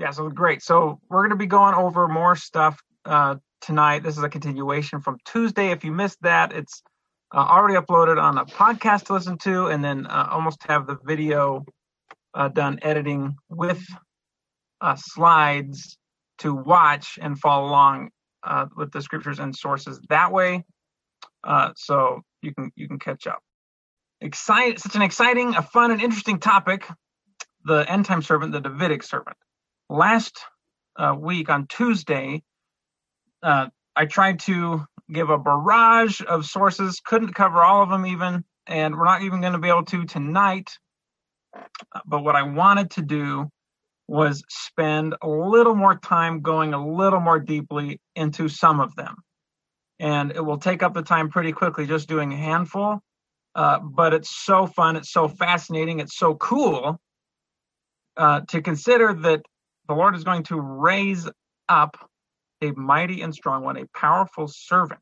Yeah, so great. So we're going to be going over more stuff uh, tonight. This is a continuation from Tuesday. If you missed that, it's uh, already uploaded on a podcast to listen to, and then uh, almost have the video uh, done editing with uh, slides to watch and follow along uh, with the scriptures and sources that way. Uh, so you can you can catch up. Exciting, such an exciting, a fun, and interesting topic. The end time servant, the Davidic servant. Last uh, week on Tuesday, uh, I tried to give a barrage of sources, couldn't cover all of them even, and we're not even going to be able to tonight. But what I wanted to do was spend a little more time going a little more deeply into some of them. And it will take up the time pretty quickly just doing a handful. Uh, but it's so fun, it's so fascinating, it's so cool uh, to consider that the Lord is going to raise up a mighty and strong one, a powerful servant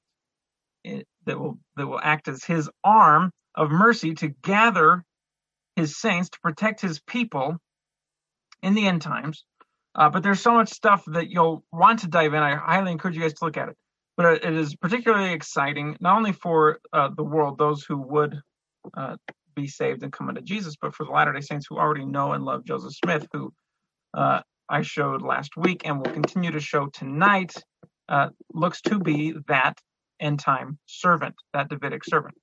eh, that will that will act as his arm of mercy to gather his saints to protect his people in the end times. Uh, but there's so much stuff that you'll want to dive in. I highly encourage you guys to look at it. But it is particularly exciting, not only for uh, the world, those who would uh, be saved and come into Jesus, but for the Latter day Saints who already know and love Joseph Smith, who uh, I showed last week and will continue to show tonight, uh, looks to be that end time servant, that Davidic servant.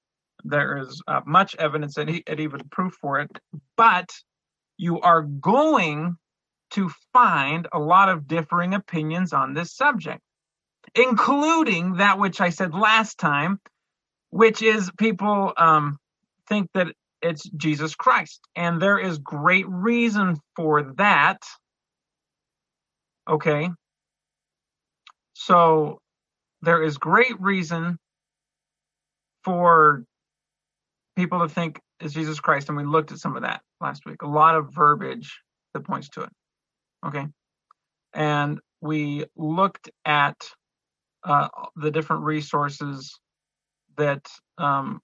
There is uh, much evidence and, and even proof for it, but you are going to find a lot of differing opinions on this subject, including that which I said last time, which is people um, think that it's Jesus Christ. And there is great reason for that. Okay. So there is great reason for people to think it's Jesus Christ, and we looked at some of that last week. A lot of verbiage that points to it. Okay. And we looked at uh, the different resources that um,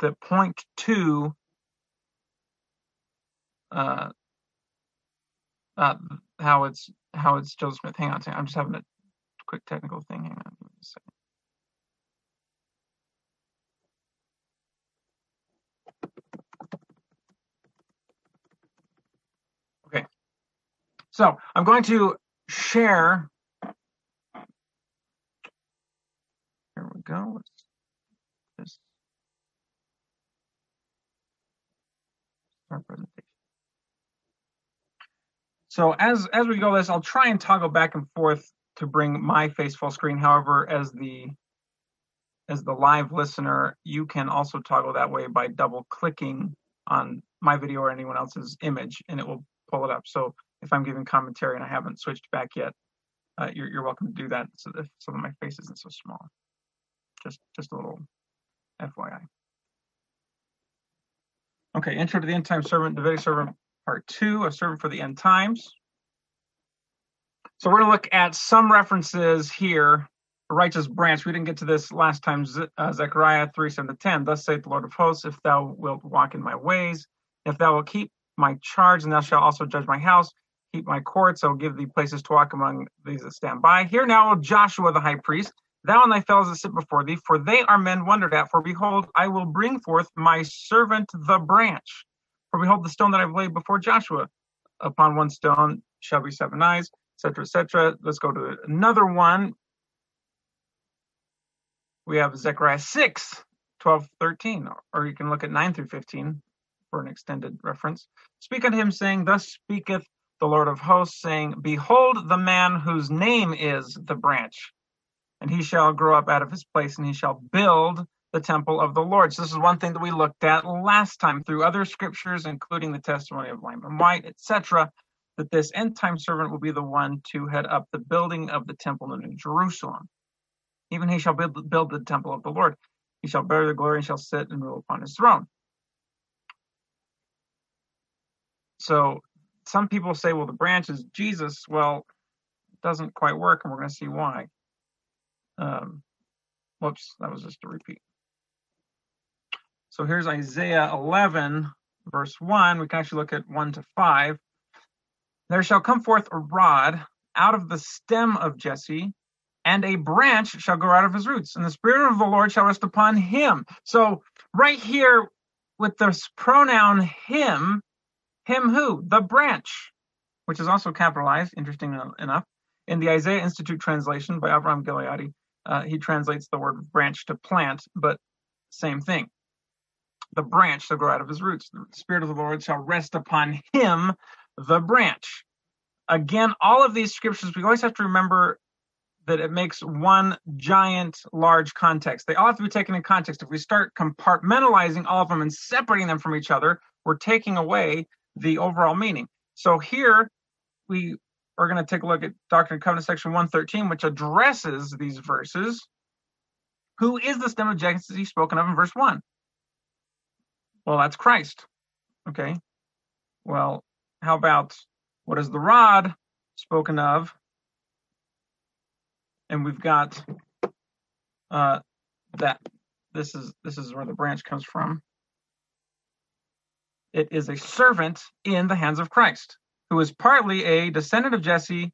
that point to uh, uh, how it's how it's Joseph Smith. Hang on, I'm just having a quick technical thing. Hang on, a second. Okay, so I'm going to share. Here we go. Let's presentation. So as as we go this, I'll try and toggle back and forth to bring my face full screen. However, as the as the live listener, you can also toggle that way by double clicking on my video or anyone else's image, and it will pull it up. So if I'm giving commentary and I haven't switched back yet, uh, you're, you're welcome to do that so that, so that my face isn't so small. Just just a little FYI. Okay, intro to the end time servant, Davidic servant, part two, a servant for the end times. So we're going to look at some references here. Righteous branch. We didn't get to this last time. Uh, Zechariah 3 7 to 10. Thus saith the Lord of hosts, if thou wilt walk in my ways, if thou wilt keep my charge, and thou shalt also judge my house, keep my courts, I will give thee places to walk among these that stand by. Hear now, O Joshua the high priest, thou and thy fellows that sit before thee, for they are men wondered at. For behold, I will bring forth my servant the branch. For behold, the stone that I've laid before Joshua, upon one stone shall be seven eyes, etc., etc. Let's go to another one. We have Zechariah 6, 12, 13, or you can look at 9 through 15 for an extended reference. Speak unto him, saying, Thus speaketh the Lord of hosts, saying, Behold the man whose name is the branch, and he shall grow up out of his place, and he shall build the temple of the Lord. So this is one thing that we looked at last time through other scriptures, including the testimony of Lyman Wight, etc., that this end time servant will be the one to head up the building of the temple in New Jerusalem. Even he shall build, build the temple of the Lord. He shall bear the glory and shall sit and rule upon his throne. So some people say, well, the branch is Jesus. Well, it doesn't quite work, and we're going to see why. Um, whoops, that was just a repeat. So here's Isaiah 11, verse 1. We can actually look at 1 to 5. There shall come forth a rod out of the stem of Jesse, and a branch shall grow out of his roots, and the Spirit of the Lord shall rest upon him. So, right here with this pronoun him, him who? The branch, which is also capitalized, interesting enough. In the Isaiah Institute translation by Avraham Gileadi, uh, he translates the word branch to plant, but same thing. The branch shall grow out of his roots. The Spirit of the Lord shall rest upon him, the branch. Again, all of these scriptures, we always have to remember that it makes one giant, large context. They all have to be taken in context. If we start compartmentalizing all of them and separating them from each other, we're taking away the overall meaning. So here we are going to take a look at Doctrine and Covenant section 113, which addresses these verses. Who is the stem of Jesse spoken of in verse 1? Well, that's Christ. Okay. Well, how about what is the rod spoken of and we've got uh, that this is this is where the branch comes from. It is a servant in the hands of Christ, who is partly a descendant of Jesse,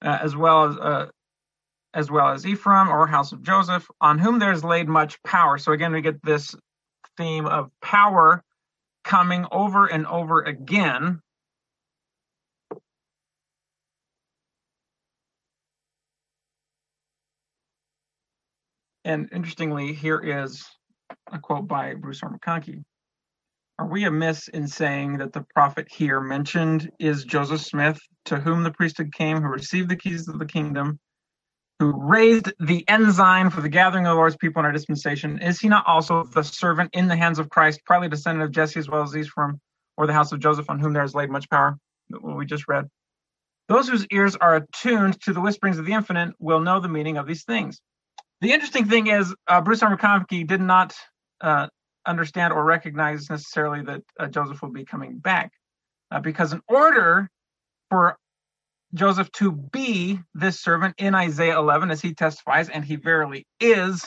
uh, as well as uh, as well as Ephraim or house of Joseph, on whom there is laid much power. So again, we get this theme of power coming over and over again And interestingly, here is a quote by Bruce R. McConkie. Are we amiss in saying that the prophet here mentioned is Joseph Smith, to whom the priesthood came, who received the keys of the kingdom, who raised the ensign for the gathering of the Lord's people in our dispensation? Is he not also the servant in the hands of Christ, partly descendant of Jesse as well as these from or the house of Joseph, on whom there is laid much power? What we just read. Those whose ears are attuned to the whisperings of the infinite will know the meaning of these things. The interesting thing is, uh, Bruce R. Did not uh, understand or recognize necessarily that uh, Joseph will be coming back, uh, because in order for Joseph to be this servant in Isaiah 11, as he testifies, and he verily is,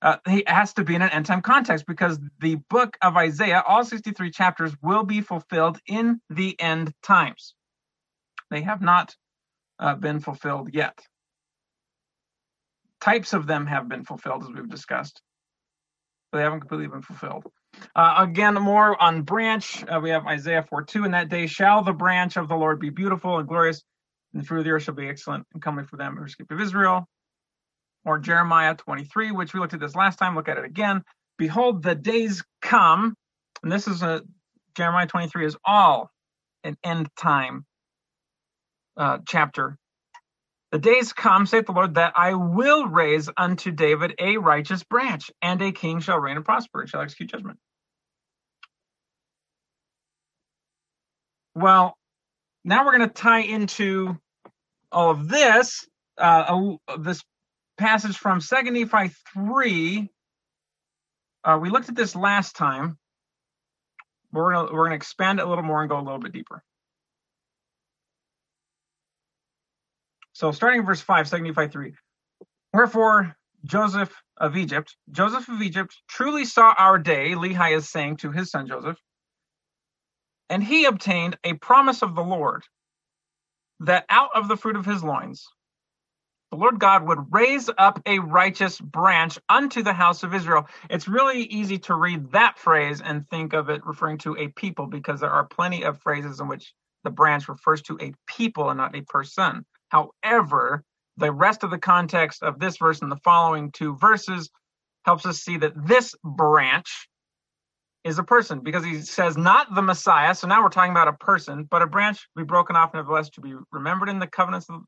uh, he has to be in an end time context because the book of Isaiah, all 63 chapters, will be fulfilled in the end times. They have not uh, been fulfilled yet types of them have been fulfilled, as we've discussed. But they haven't completely been fulfilled. Uh, again, more on branch. Uh, we have Isaiah 4 2. In that day shall the branch of the Lord be beautiful and glorious, and the fruit of the earth shall be excellent and comely for them who escape of Israel. Or Jeremiah 23, which we looked at this last time. Look at it again. Behold, the days come, and this is a Jeremiah 23 is all an end time uh, chapter the days come, saith the Lord, that I will raise unto David a righteous branch, and a king shall reign and prosper, and shall execute judgment. Well, now we're going to tie into all of this, uh, this passage from 2 Nephi 3. Uh, we looked at this last time. We're going we're to expand it a little more and go a little bit deeper. So starting in verse 5, three. Wherefore Joseph of Egypt, Joseph of Egypt truly saw our day, Lehi is saying to his son Joseph, and he obtained a promise of the Lord that out of the fruit of his loins, the Lord God would raise up a righteous branch unto the house of Israel. It's really easy to read that phrase and think of it referring to a people because there are plenty of phrases in which the branch refers to a people and not a person. However, the rest of the context of this verse and the following two verses helps us see that this branch is a person because he says not the Messiah. So now we're talking about a person, but a branch be broken off nevertheless to be remembered in the covenants of,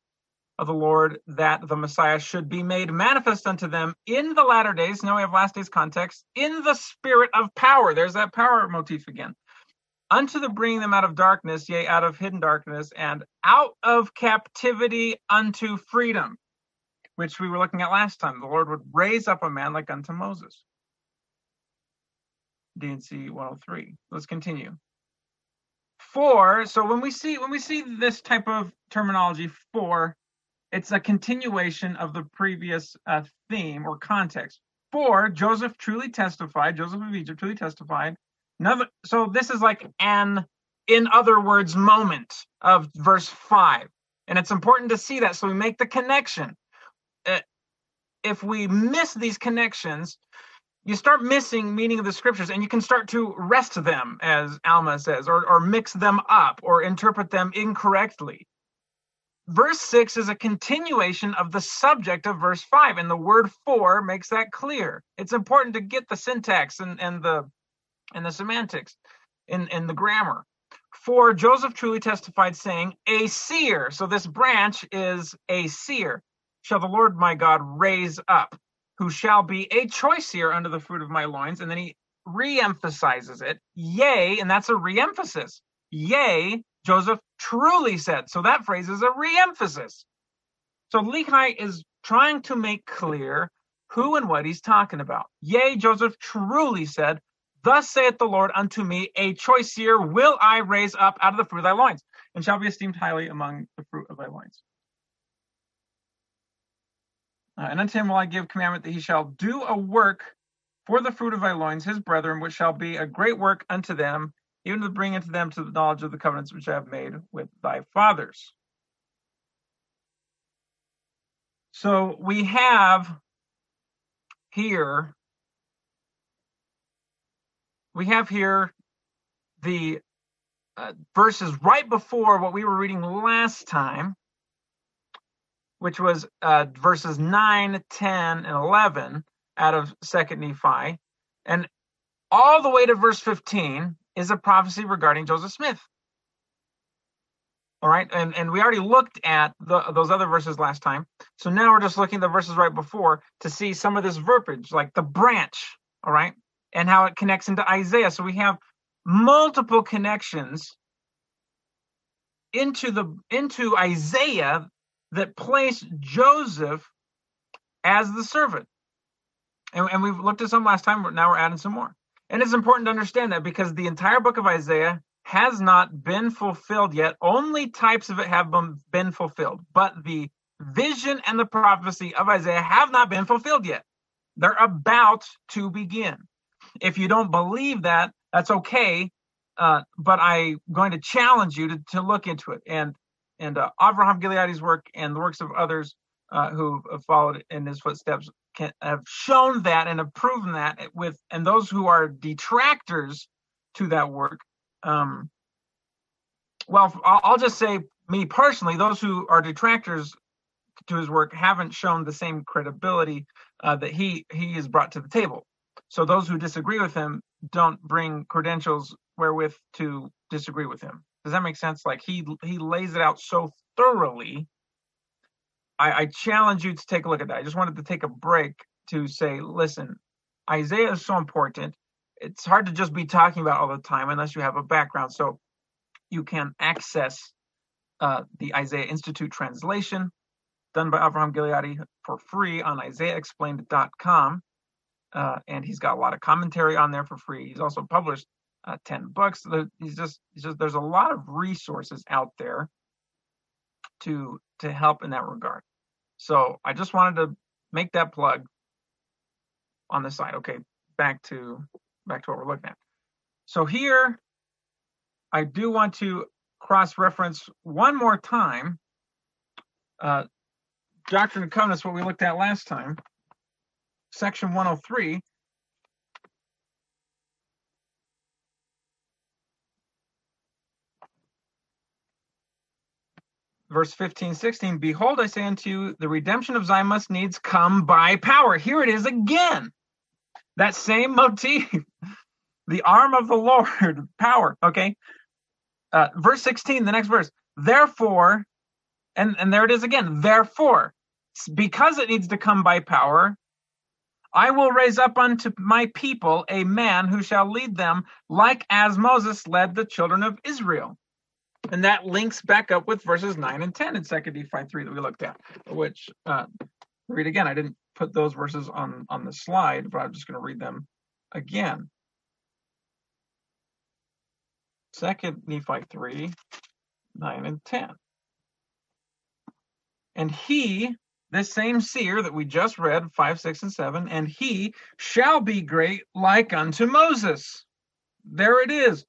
of the Lord that the Messiah should be made manifest unto them in the latter days. Now we have last days context in the spirit of power. There's that power motif again unto the bringing them out of darkness, yea, out of hidden darkness, and out of captivity unto freedom, which we were looking at last time. The Lord would raise up a man like unto Moses. D&C 103. Let's continue. For so when we see when we see this type of terminology for, it's a continuation of the previous uh, theme or context. For Joseph truly testified, Joseph of Egypt truly testified Another, so this is like an, in other words, moment of verse 5. And it's important to see that so we make the connection. Uh, if we miss these connections, you start missing meaning of the scriptures and you can start to wrest them, as Alma says, or, or mix them up or interpret them incorrectly. Verse 6 is a continuation of the subject of verse 5, and the word for makes that clear. It's important to get the syntax and, and the and the semantics in, in the grammar. For Joseph truly testified, saying, A seer. So this branch is a seer. Shall the Lord my God raise up, who shall be a choice seer under the fruit of my loins. And then he re-emphasizes it. Yea, and that's a re-emphasis. Yea, Joseph truly said. So that phrase is a re-emphasis. So Lehi is trying to make clear who and what he's talking about. Yea, Joseph truly said, Thus saith the Lord unto me, a choice seer will I raise up out of the fruit of thy loins, and shall be esteemed highly among the fruit of thy loins. Uh, and unto him will I give commandment that he shall do a work for the fruit of thy loins, his brethren, which shall be a great work unto them, even to bring unto them to the knowledge of the covenants which I have made with thy fathers. So we have here we have here the uh, verses right before what we were reading last time, which was uh, verses 9, 10, and 11 out of 2nd Nephi. And all the way to verse 15 is a prophecy regarding Joseph Smith. All right, and, and we already looked at the, those other verses last time. So now we're just looking at the verses right before to see some of this verbiage, like the branch. All right, and how it connects into Isaiah. So we have multiple connections into the into Isaiah that place Joseph as the servant. And, and we've looked at some last time, but now we're adding some more. And it's important to understand that because the entire book of Isaiah has not been fulfilled yet. Only types of it have been, been fulfilled. But the vision and the prophecy of Isaiah have not been fulfilled yet. They're about to begin. If you don't believe that, that's okay. Uh, but I'm going to challenge you to, to look into it. And and uh, Avraham Gileadi's work and the works of others uh, who have followed in his footsteps can, have shown that and have proven that with and those who are detractors to that work. Um, well, I'll, just say me personally, those who are detractors to his work haven't shown the same credibility uh, that he he has brought to the table. So those who disagree with him don't bring credentials wherewith to disagree with him. Does that make sense? Like he he lays it out so thoroughly. I, I challenge you to take a look at that. I just wanted to take a break to say, listen, Isaiah is so important. It's hard to just be talking about all the time unless you have a background. So you can access uh, the Isaiah Institute translation done by Avraham Gileadi for free on IsaiahExplained.com uh, and he's got a lot of commentary on there for free. He's also published uh, ten books. He's just, he's just there's a lot of resources out there to to help in that regard. So I just wanted to make that plug on the side. Okay, back to back to what we're looking at. So here, I do want to cross-reference one more time. Uh, Doctrine and Covenants, what we looked at last time section 103 verse 15 16 behold i say unto you the redemption of zion must needs come by power. Here it is again. That same motif the arm of the lord power okay? Uh, verse 16 the next verse. Therefore and and there it is again therefore because it needs to come by power I will raise up unto my people a man who shall lead them like as Moses led the children of Israel. And that links back up with verses 9 and 10 in 2 Nephi 3 that we looked at, which uh, read again. I didn't put those verses on, on the slide, but I'm just going to read them again. 2 Nephi 3, 9 and 10. And he this same seer that we just read, 5, 6, and 7, and he shall be great like unto Moses. there it is.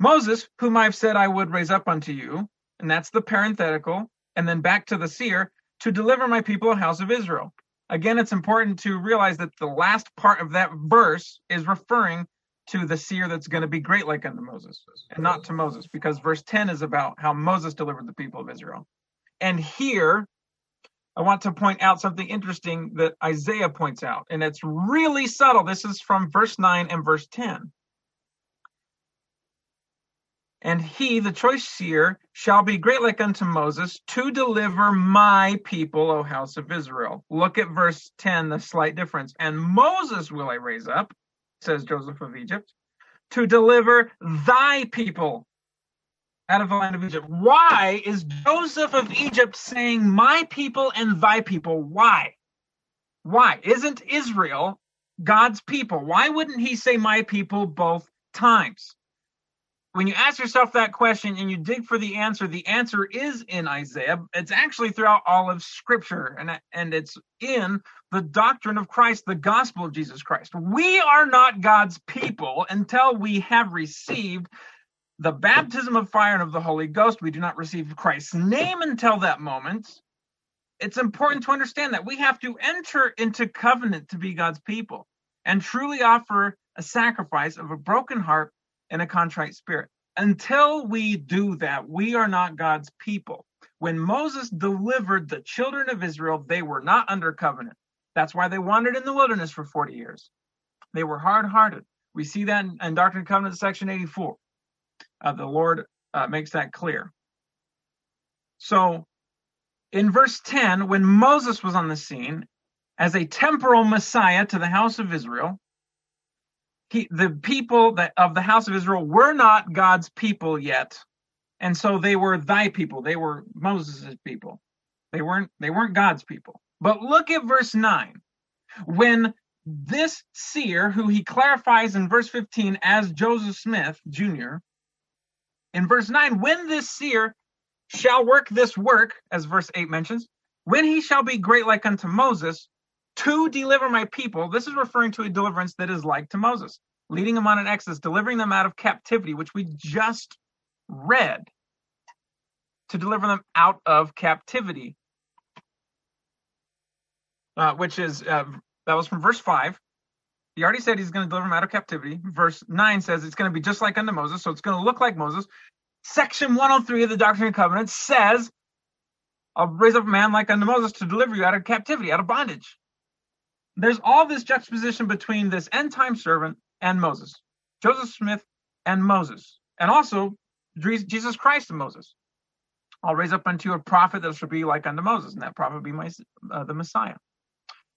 Moses, whom I've said I would raise up unto you, and that's the parenthetical, and then back to the seer, to deliver my people, house of Israel. Again, it's important to realize that the last part of that verse is referring to the seer that's going to be great like unto Moses, and not to Moses, because verse 10 is about how Moses delivered the people of Israel. And here, I want to point out something interesting that Isaiah points out, and it's really subtle. This is from verse 9 and verse 10. And he, the choice seer, shall be great like unto Moses to deliver my people, O house of Israel. Look at verse 10, the slight difference. And Moses will I raise up, says Joseph of Egypt, to deliver thy people out of the land of Egypt. Why is Joseph of Egypt saying my people and thy people? Why? Why? Isn't Israel God's people? Why wouldn't he say my people both times? when you ask yourself that question and you dig for the answer, the answer is in Isaiah. It's actually throughout all of Scripture, and and it's in the doctrine of Christ, the gospel of Jesus Christ. We are not God's people until we have received the baptism of fire and of the Holy Ghost. We do not receive Christ's name until that moment. It's important to understand that we have to enter into covenant to be God's people and truly offer a sacrifice of a broken heart and a contrite spirit. Until we do that, we are not God's people. When Moses delivered the children of Israel, they were not under covenant. That's why they wandered in the wilderness for 40 years. They were hard hearted. We see that in, in, Doctrine and Covenants, section 84. Uh, the Lord uh, makes that clear. So, in verse 10, when Moses was on the scene as a temporal Messiah to the house of Israel, he, the people that of the house of Israel were not God's people yet, and so they were thy people. They were Moses' people. They weren't they weren't God's people. But look at verse 9. When this seer, who he clarifies in verse 15 as Joseph Smith Jr., in verse 9, when this seer shall work this work, as verse 8 mentions, when he shall be great like unto Moses, to deliver my people. This is referring to a deliverance that is like to Moses, leading them on an exodus, delivering them out of captivity, which we just read, to deliver them out of captivity, uh, which is uh, that was from verse five. He already said he's going to deliver them out of captivity. Verse 9 says it's going to be just like unto Moses, so it's going to look like Moses. Section 103 of the Doctrine and Covenants says, I'll raise up a man like unto Moses to deliver you out of captivity, out of bondage there's all this juxtaposition between this end time servant and Moses, Joseph Smith and Moses, and also Jesus Christ and Moses. I'll raise up unto you a prophet that shall be like unto Moses, and that prophet be my, uh, the Messiah.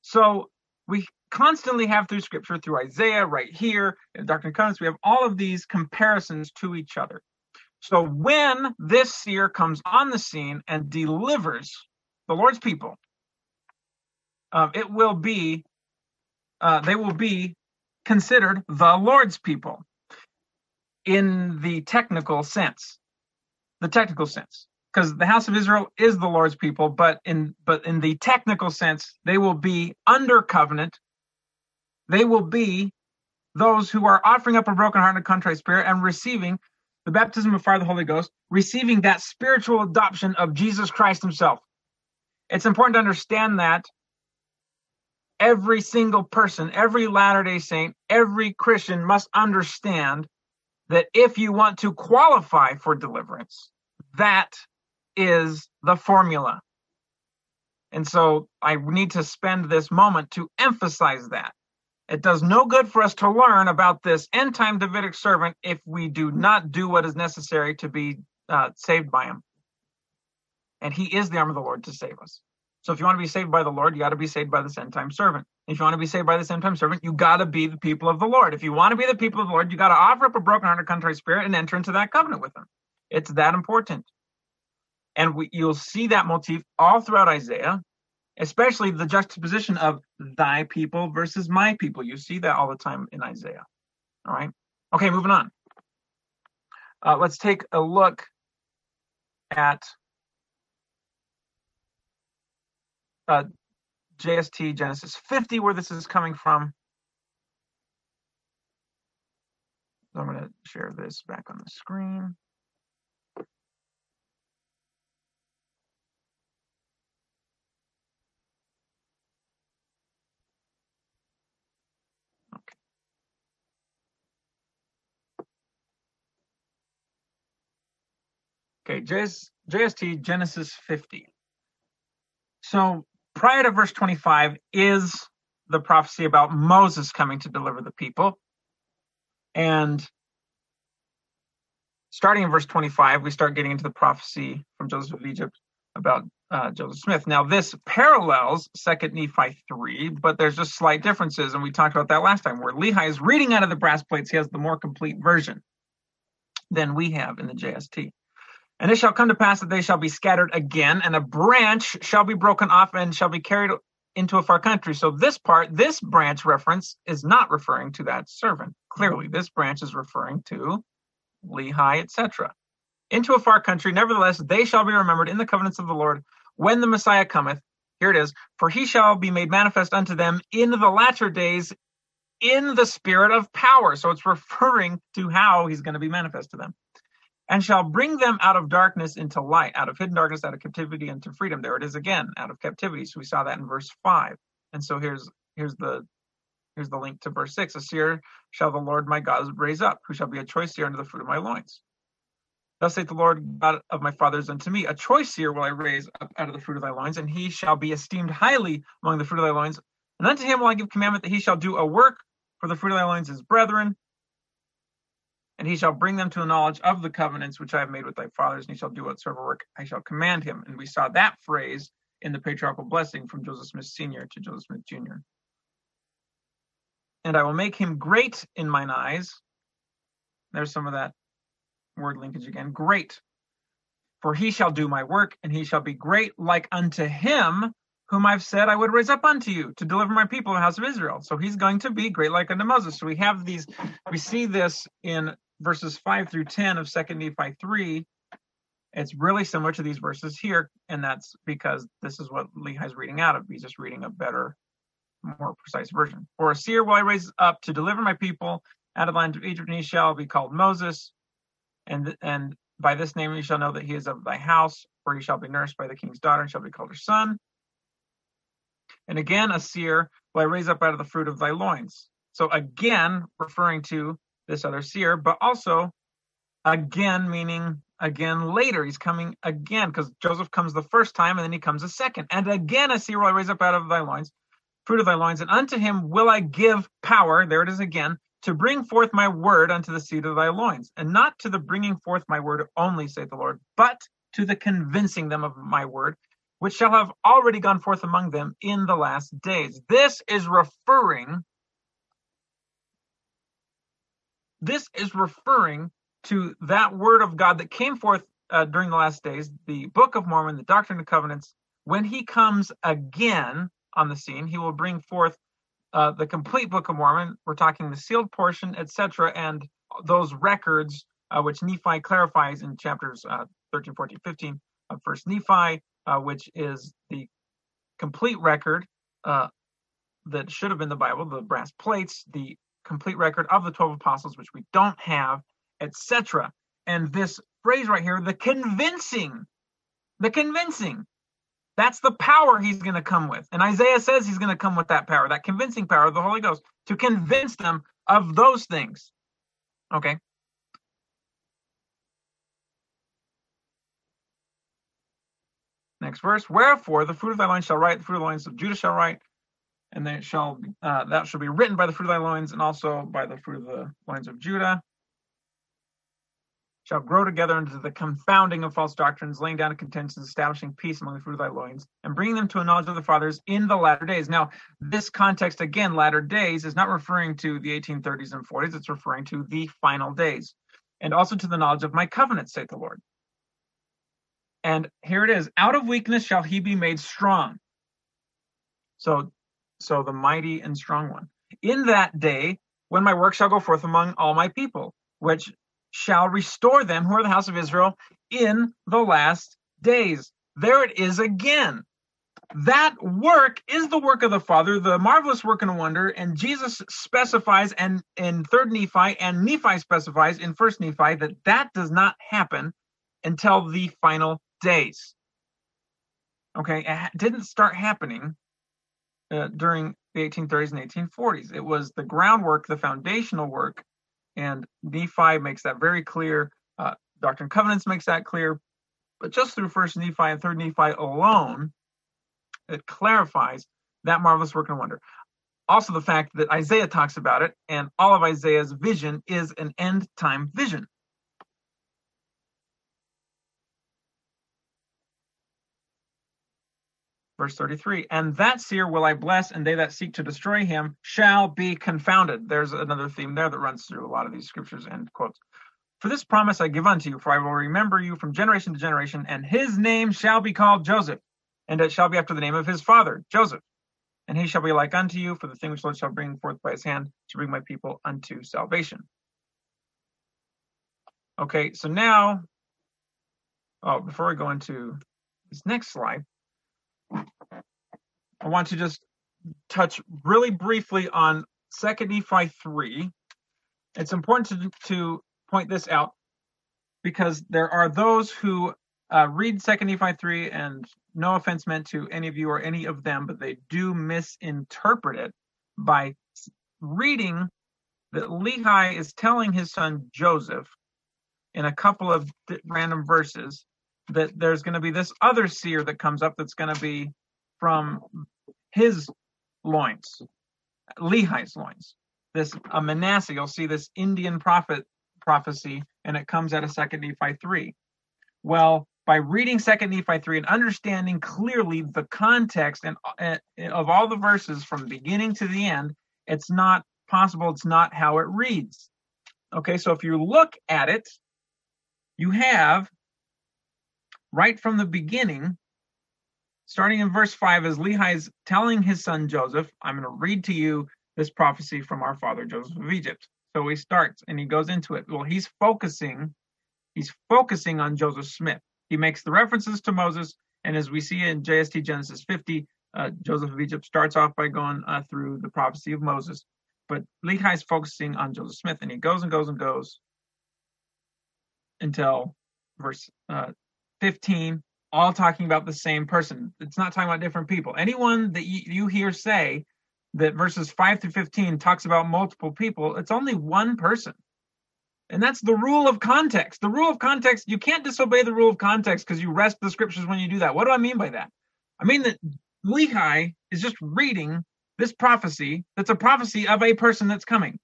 So we constantly have through Scripture, through Isaiah, right here in Doctrine and Covenants, we have all of these comparisons to each other. So when this seer comes on the scene and delivers the Lord's people, uh, it will be uh, they will be considered the Lord's people in the technical sense. The technical sense. Because the house of Israel is the Lord's people, but in but in the technical sense, they will be under covenant. They will be those who are offering up a broken heart and a contrite spirit and receiving the baptism of fire the Holy Ghost, receiving that spiritual adoption of Jesus Christ Himself. It's important to understand that every single person, every Latter day Saint, every Christian must understand that if you want to qualify for deliverance, that is the formula. And so I need to spend this moment to emphasize that. It does no good for us to learn about this end time Davidic servant if we do not do what is necessary to be uh, saved by him. And he is the arm of the Lord to save us. So if you want to be saved by the Lord, you got to be saved by the end time servant. If you want to be saved by the end time servant, you got to be the people of the Lord. If you want to be the people of the Lord, you got to offer up a broken hearted, contrite spirit and enter into that covenant with Him. It's that important. And we, you'll see that motif all throughout Isaiah, especially the juxtaposition of thy people versus my people. You see that all the time in Isaiah. All right. Okay, moving on. Uh, let's take a look at uh, JST Genesis 50, where this is coming from. I'm going to share this back on the screen. Okay, JS, JST Genesis 50. So prior to verse 25 is the prophecy about Moses coming to deliver the people. And starting in verse 25, we start getting into the prophecy from Joseph of Egypt about uh, Joseph Smith. Now, this parallels Second Nephi 3, but there's just slight differences, and we talked about that last time, where Lehi is reading out of the brass plates. He has the more complete version than we have in the JST. And it shall come to pass that they shall be scattered again, and a branch shall be broken off and shall be carried into a far country. So this part, this branch reference is not referring to that servant. Clearly, this branch is referring to Lehi, etc. Into a far country, nevertheless, they shall be remembered in the covenants of the Lord when the Messiah cometh. Here it is. For he shall be made manifest unto them in the latter days in the spirit of power. So it's referring to how he's going to be manifest to them and shall bring them out of darkness into light, out of hidden darkness, out of captivity into freedom. There it is again, out of captivity. So we saw that in verse five. And so here's here's the here's the link to verse six. A seer shall the Lord my God raise up, who shall be a choice seer unto the fruit of my loins. Thus saith the Lord God of my fathers unto me, a choice seer will I raise up out of the fruit of thy loins, and he shall be esteemed highly among the fruit of thy loins. And unto him will I give commandment that he shall do a work for the fruit of thy loins, his brethren, and he shall bring them to a knowledge of the covenants which I have made with thy fathers, and he shall do whatsoever work I shall command him. And we saw that phrase in the patriarchal blessing from Joseph Smith Sr. to Joseph Smith Jr. And I will make him great in mine eyes. There's some of that word linkage again. Great. For he shall do my work, and he shall be great like unto him whom I've said I would raise up unto you to deliver my people, the house of Israel. So he's going to be great like unto Moses. So we have these, we see this in verses 5 through 10 of 2nd Nephi 3, it's really similar to these verses here, and that's because this is what Lehi's reading out of. He's just reading a better, more precise version. For a seer will I raise up to deliver my people out of the land of Egypt, and he shall be called Moses, and and by this name you shall know that he is of thy house, for he shall be nursed by the king's daughter, and shall be called her son. And again, a seer will I raise up out of the fruit of thy loins. So again, referring to this other seer, but also again, meaning again later. He's coming again because Joseph comes the first time and then he comes a second. And again, a seer will I raise up out of thy loins, fruit of thy loins, and unto him will I give power. There it is again. To bring forth my word unto the seed of thy loins, and not to the bringing forth my word only, saith the Lord, but to the convincing them of my word, which shall have already gone forth among them in the last days. This is referring this is referring to that word of God that came forth uh, during the last days, the Book of Mormon, the Doctrine and Covenants. When he comes again on the scene, he will bring forth uh, the complete Book of Mormon. We're talking the sealed portion, etc., and those records uh, which Nephi clarifies in chapters uh, 13, 14, 15 of First Nephi, uh, which is the complete record uh, that should have been the Bible, the brass plates, the complete record of the 12 apostles, which we don't have, etc. And this phrase right here, the convincing, the convincing, that's the power he's going to come with. And Isaiah says he's going to come with that power, that convincing power of the Holy Ghost to convince them of those things. Okay. Next verse. Wherefore the fruit of thy line shall write, the fruit of the lines of Judah shall write, and they shall uh, that shall be written by the fruit of thy loins, and also by the fruit of the loins of Judah. Shall grow together into the confounding of false doctrines, laying down contentions, establishing peace among the fruit of thy loins, and bringing them to a knowledge of the fathers in the latter days. Now, this context again, latter days, is not referring to the 1830s and 40s; it's referring to the final days, and also to the knowledge of my covenant, saith the Lord. And here it is: out of weakness shall he be made strong. So so the mighty and strong one. In that day, when my work shall go forth among all my people, which shall restore them who are the house of Israel in the last days. There it is again. that work is the work of the Father, the marvelous work and wonder, and Jesus specifies and in third Nephi and Nephi specifies in first Nephi that that does not happen until the final days. Okay, it didn't start happening uh, during the 1830s and 1840s. It was the groundwork, the foundational work, and Nephi makes that very clear. Uh, Doctrine and Covenants makes that clear. But just through First Nephi and Third Nephi alone, it clarifies that marvelous work and wonder. Also, the fact that Isaiah talks about it, and all of Isaiah's vision is an end time vision. Verse 33 And that seer will I bless, and they that seek to destroy him shall be confounded. There's another theme there that runs through a lot of these scriptures and quotes. For this promise I give unto you, for I will remember you from generation to generation, and his name shall be called Joseph, and it shall be after the name of his father, Joseph. And he shall be like unto you, for the thing which the Lord shall bring forth by his hand to bring my people unto salvation. Okay, so now, oh, before we go into this next slide, I want to just touch really briefly on Second Nephi 3. It's important to, to point this out because there are those who uh, read Second Nephi 3, and no offense meant to any of you or any of them, but they do misinterpret it by reading that Lehi is telling his son Joseph in a couple of random verses that there's going to be this other seer that comes up that's going to be from his loins, Lehi's loins. This a Manasseh, you'll see this Indian prophet prophecy, and it comes out of Second Nephi three. Well, by reading Second Nephi three and understanding clearly the context and uh, of all the verses from beginning to the end, it's not possible. It's not how it reads. Okay, so if you look at it, you have right from the beginning, starting in verse 5, as Lehi's telling his son Joseph, I'm going to read to you this prophecy from our father Joseph of Egypt. So he starts and he goes into it. Well, he's focusing, he's focusing on Joseph Smith. He makes the references to Moses, and as we see in JST Genesis 50, uh, Joseph of Egypt starts off by going uh, through the prophecy of Moses, but Lehi is focusing on Joseph Smith, and he goes and goes and goes until verse uh, 15, all talking about the same person. It's not talking about different people. Anyone that you, you hear say that verses 5 through 15 talks about multiple people, it's only one person. And that's the rule of context. The rule of context, you can't disobey the rule of context because you wrest the scriptures when you do that. What do I mean by that? I mean that Lehi is just reading this prophecy that's a prophecy of a person that's coming,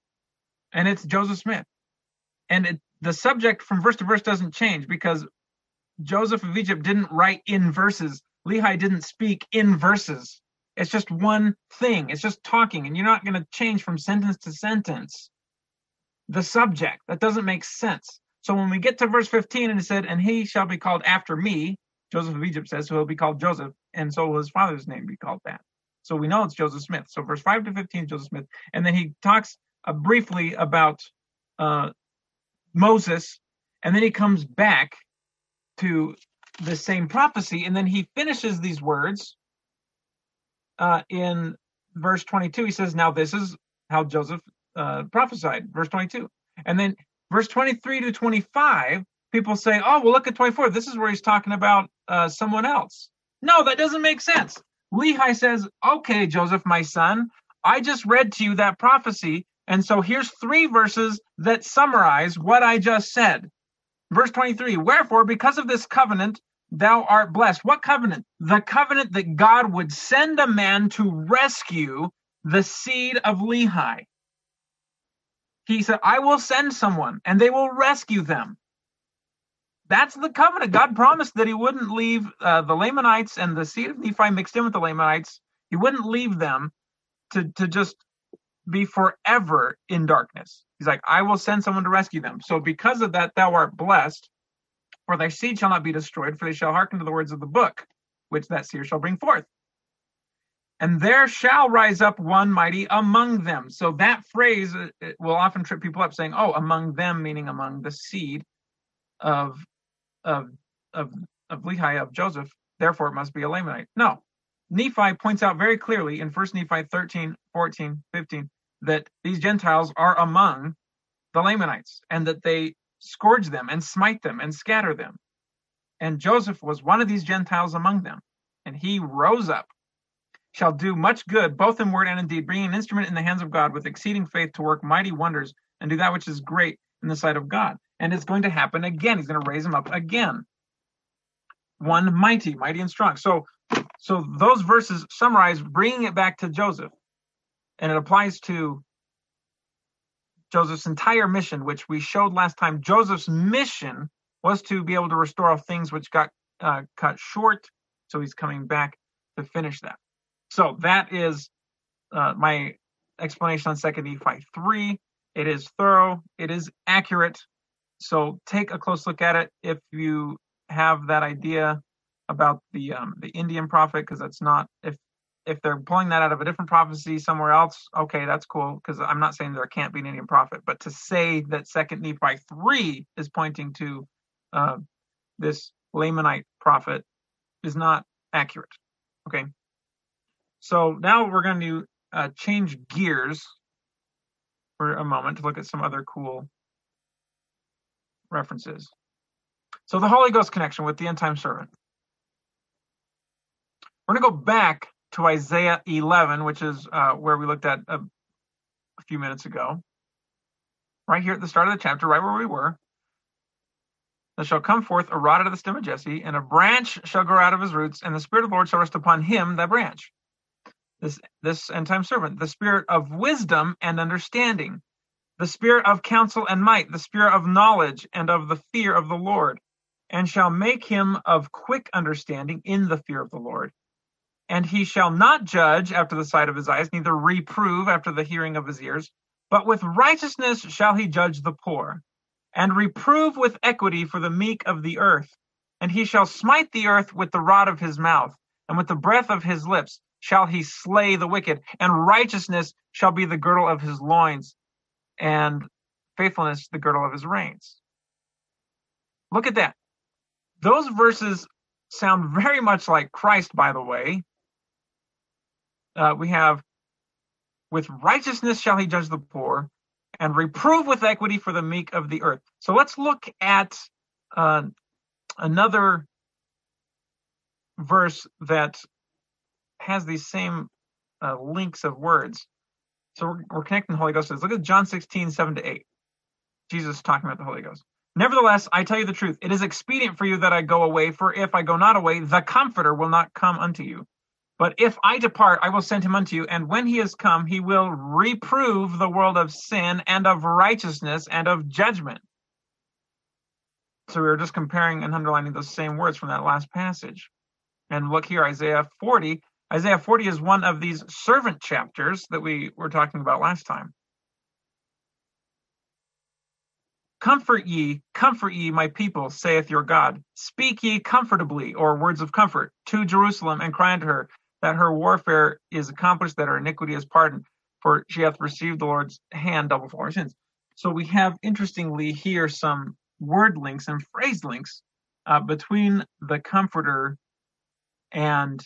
and it's Joseph Smith. And it, the subject from verse to verse doesn't change because Joseph of Egypt didn't write in verses. Lehi didn't speak in verses. It's just one thing. It's just talking, and you're not going to change from sentence to sentence the subject. That doesn't make sense. So when we get to verse 15 and it said, And he shall be called after me, Joseph of Egypt says, so he'll be called Joseph, and so will his father's name be called that. So we know it's Joseph Smith. So verse 5 to 15 Joseph Smith. And then he talks uh, briefly about uh, Moses, and then he comes back to the same prophecy, and then he finishes these words uh, in verse 22. He says, Now this is how Joseph uh, prophesied, verse 22. And then verse 23 to 25, people say, Oh, well, look at 24. This is where he's talking about uh, someone else. No, that doesn't make sense. Lehi says, Okay, Joseph, my son, I just read to you that prophecy. And so here's three verses that summarize what I just said. Verse 23 Wherefore, because of this covenant, thou art blessed. What covenant? The covenant that God would send a man to rescue the seed of Lehi. He said, I will send someone and they will rescue them. That's the covenant. God promised that he wouldn't leave uh, the Lamanites and the seed of Nephi mixed in with the Lamanites. He wouldn't leave them to, to just be forever in darkness. He's like, I will send someone to rescue them. So because of that, thou art blessed, for thy seed shall not be destroyed, for they shall hearken to the words of the book, which that seer shall bring forth. And there shall rise up one mighty among them. So that phrase uh, will often trip people up, saying, "Oh, among them," meaning among the seed of of of of Lehi of Joseph. Therefore, it must be a Lamanite. No, Nephi points out very clearly in 1 Nephi 13, 14, 15 that these Gentiles are among the Lamanites and that they scourge them and smite them and scatter them. And Joseph was one of these Gentiles among them. And he rose up, shall do much good, both in word and in deed, bringing an instrument in the hands of God with exceeding faith to work mighty wonders and do that which is great in the sight of God. And it's going to happen again. He's going to raise him up again. One mighty, mighty and strong. So, so those verses summarize bringing it back to Joseph, and it applies to Joseph's entire mission, which we showed last time. Joseph's mission was to be able to restore all things which got uh, cut short. So he's coming back to finish that. So that is uh, my explanation on Second Nephi three. It is thorough. It is accurate. So take a close look at it if you have that idea about the um, the Indian prophet, because that's not if if they're pulling that out of a different prophecy somewhere else, okay, that's cool. Because I'm not saying there can't be an Indian prophet, but to say that Second Nephi three is pointing to uh, this Lamanite prophet is not accurate. Okay, so now we're going to uh, change gears for a moment to look at some other cool references. So the Holy Ghost connection with the end time servant. We're going to go back to Isaiah 11, which is uh, where we looked at a, a few minutes ago. Right here at the start of the chapter, right where we were. There shall come forth a rod out of the stem of Jesse, and a branch shall grow out of his roots, and the Spirit of the Lord shall rest upon him, that branch this this end time servant, the spirit of wisdom and understanding, the spirit of counsel and might, the spirit of knowledge and of the fear of the Lord, and shall make him of quick understanding in the fear of the Lord. And he shall not judge after the sight of his eyes, neither reprove after the hearing of his ears, but with righteousness shall he judge the poor, and reprove with equity for the meek of the earth. And he shall smite the earth with the rod of his mouth, and with the breath of his lips shall he slay the wicked, and righteousness shall be the girdle of his loins, and faithfulness the girdle of his reins. Look at that. Those verses sound very much like Christ, by the way. Uh, we have, with righteousness shall he judge the poor, and reprove with equity for the meek of the earth. So let's look at uh, another verse that has these same uh, links of words. So we're, we're connecting the Holy Ghost. Look at John 16, 7 to 8. Jesus talking about the Holy Ghost. Nevertheless, I tell you the truth. It is expedient for you that I go away, for if I go not away, the Comforter will not come unto you. But if I depart, I will send him unto you. And when he has come, he will reprove the world of sin and of righteousness and of judgment. So we were just comparing and underlining those same words from that last passage. And look here, Isaiah 40 Isaiah 40 is one of these servant chapters that we were talking about last time. Comfort ye, comfort ye, my people, saith your God. Speak ye comfortably, or words of comfort, to Jerusalem, and cry unto her that her warfare is accomplished, that her iniquity is pardoned, for she hath received the Lord's hand double for her sins. So we have, interestingly, here some word links and phrase links uh, between the Comforter and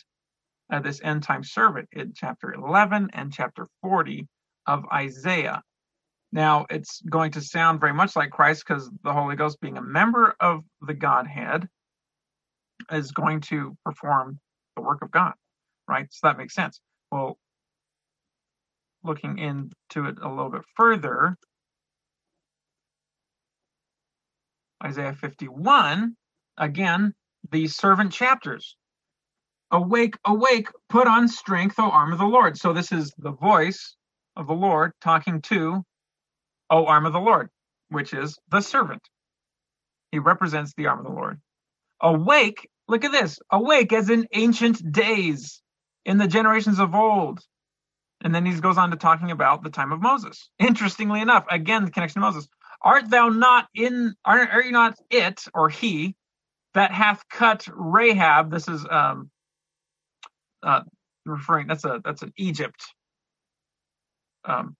uh, this end time servant in chapter 11 and chapter 40 of Isaiah. Now, it's going to sound very much like Christ because the Holy Ghost, being a member of the Godhead, is going to perform the work of God, right? So that makes sense. Well, looking into it a little bit further, Isaiah 51, again, these servant chapters. Awake, awake, put on strength, O arm of the Lord. So this is the voice of the Lord talking to, O arm of the Lord, which is the servant. He represents the arm of the Lord. Awake, look at this, awake as in ancient days, in the generations of old. And then he goes on to talking about the time of Moses. Interestingly enough, again, the connection to Moses. Art thou not in, are, are you not it, or he, that hath cut Rahab, this is um, uh, referring that's a that's an Egypt um,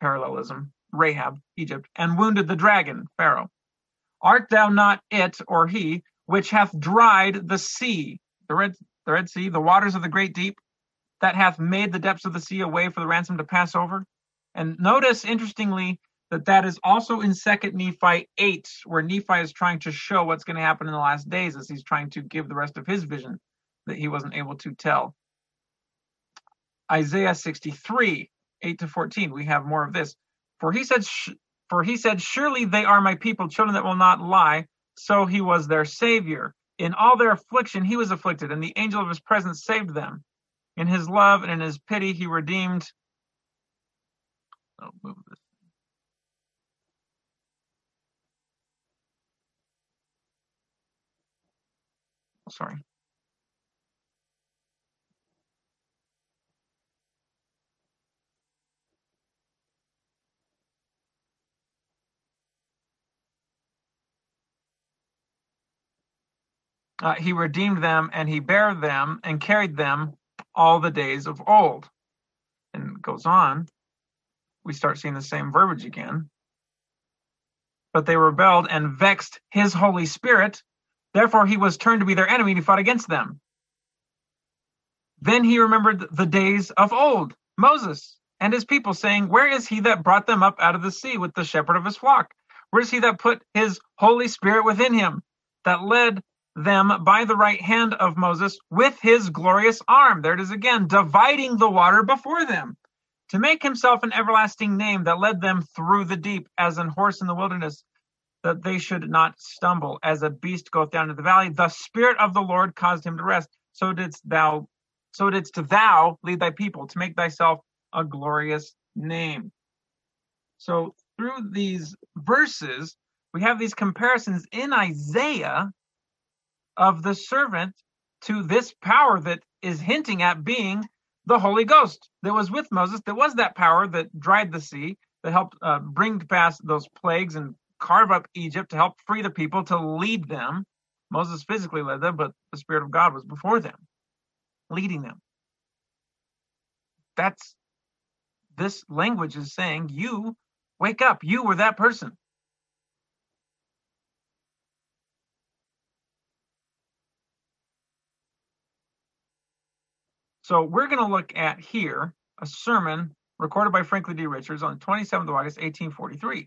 parallelism. Rahab, Egypt, and wounded the dragon, Pharaoh. Art thou not it or he which hath dried the sea, the red the Red Sea, the waters of the great deep, that hath made the depths of the sea a way for the ransom to pass over. And notice, interestingly, that that is also in Second Nephi 8, where Nephi is trying to show what's going to happen in the last days as he's trying to give the rest of his vision that he wasn't able to tell. Isaiah 63, 8 to 14, we have more of this. For he said, For he said, Surely they are my people, children that will not lie. So he was their savior. In all their affliction, he was afflicted, and the angel of his presence saved them. In his love and in his pity, he redeemed. Oh, move this. Sorry. Uh, he redeemed them and he bare them and carried them all the days of old. And goes on. We start seeing the same verbiage again. But they rebelled and vexed his Holy Spirit. Therefore, he was turned to be their enemy and he fought against them. Then he remembered the days of old, Moses and his people, saying, Where is he that brought them up out of the sea with the shepherd of his flock? Where is he that put his Holy Spirit within him, that led them by the right hand of Moses with his glorious arm. There it is again, dividing the water before them, to make himself an everlasting name that led them through the deep as an horse in the wilderness, that they should not stumble, as a beast goeth down to the valley. The Spirit of the Lord caused him to rest. So didst thou, so didst thou lead thy people to make thyself a glorious name. So through these verses, we have these comparisons in Isaiah of the servant to this power that is hinting at being the Holy Ghost that was with Moses. There was that power that dried the sea, that helped uh, bring to pass those plagues and carve up Egypt to help free the people to lead them. Moses physically led them, but the Spirit of God was before them, leading them. That's this language is saying, You wake up. You were that person. So we're going to look at here a sermon recorded by Franklin D. Richards on the 27th of August, 1843.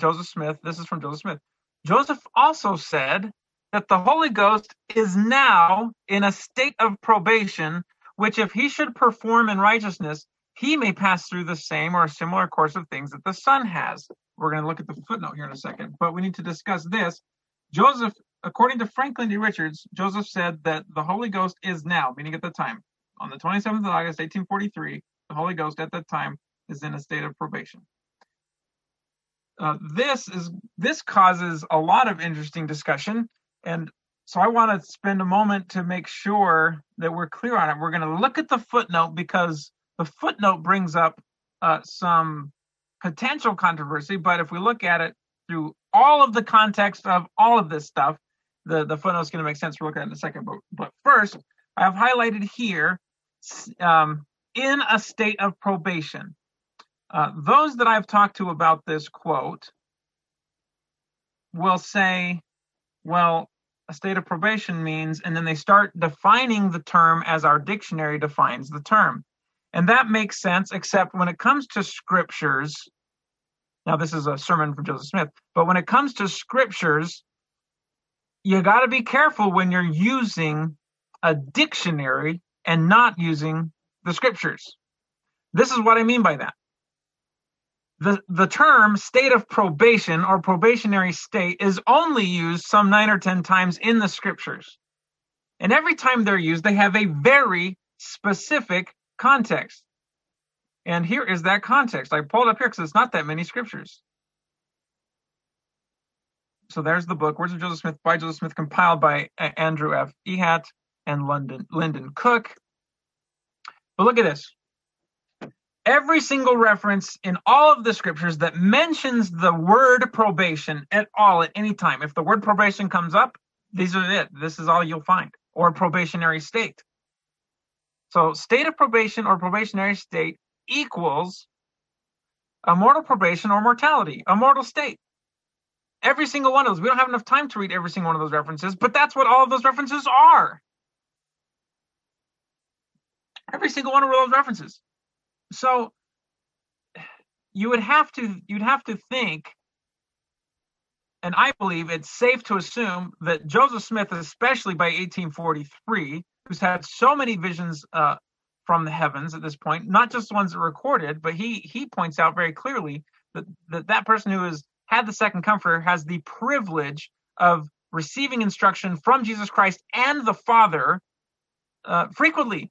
Joseph Smith, this is from Joseph Smith. Joseph also said that the Holy Ghost is now in a state of probation, which if he should perform in righteousness, he may pass through the same or a similar course of things that the Son has. We're going to look at the footnote here in a second, but we need to discuss this. Joseph according to Franklin D. Richards, Joseph said that the Holy Ghost is now, meaning at the time, on the 27th of August, 1843, the Holy Ghost at that time is in a state of probation. Uh, this is this causes a lot of interesting discussion, and so I want to spend a moment to make sure that we're clear on it. We're going to look at the footnote because the footnote brings up uh, some potential controversy, but if we look at it through all of the context of all of this stuff, the, the footnote is going to make sense. We'll look at in a second. But, but first, I have highlighted here um, in a state of probation. Uh, those that I've talked to about this quote will say, well, a state of probation means, and then they start defining the term as our dictionary defines the term. And that makes sense, except when it comes to scriptures. Now, this is a sermon from Joseph Smith, but when it comes to scriptures, you got to be careful when you're using a dictionary and not using the scriptures. This is what I mean by that. The, the term state of probation or probationary state is only used some nine or 10 times in the scriptures. And every time they're used, they have a very specific context. And here is that context. I pulled up here because it's not that many scriptures. So there's the book, Words of Joseph Smith by Joseph Smith, compiled by uh, Andrew F. Ehat and London Lyndon Cook. But look at this. Every single reference in all of the scriptures that mentions the word probation at all at any time, if the word probation comes up, these are it. This is all you'll find, or probationary state. So, state of probation or probationary state equals a mortal probation or mortality, a mortal state. Every single one of those. We don't have enough time to read every single one of those references, but that's what all of those references are. Every single one of those references. So you would have to you'd have to think and I believe it's safe to assume that Joseph Smith, especially by 1843, who's had so many visions uh, from the heavens at this point, not just the ones that are recorded, but he he points out very clearly that that, that person who has had the second comforter has the privilege of receiving instruction from Jesus Christ and the Father uh, frequently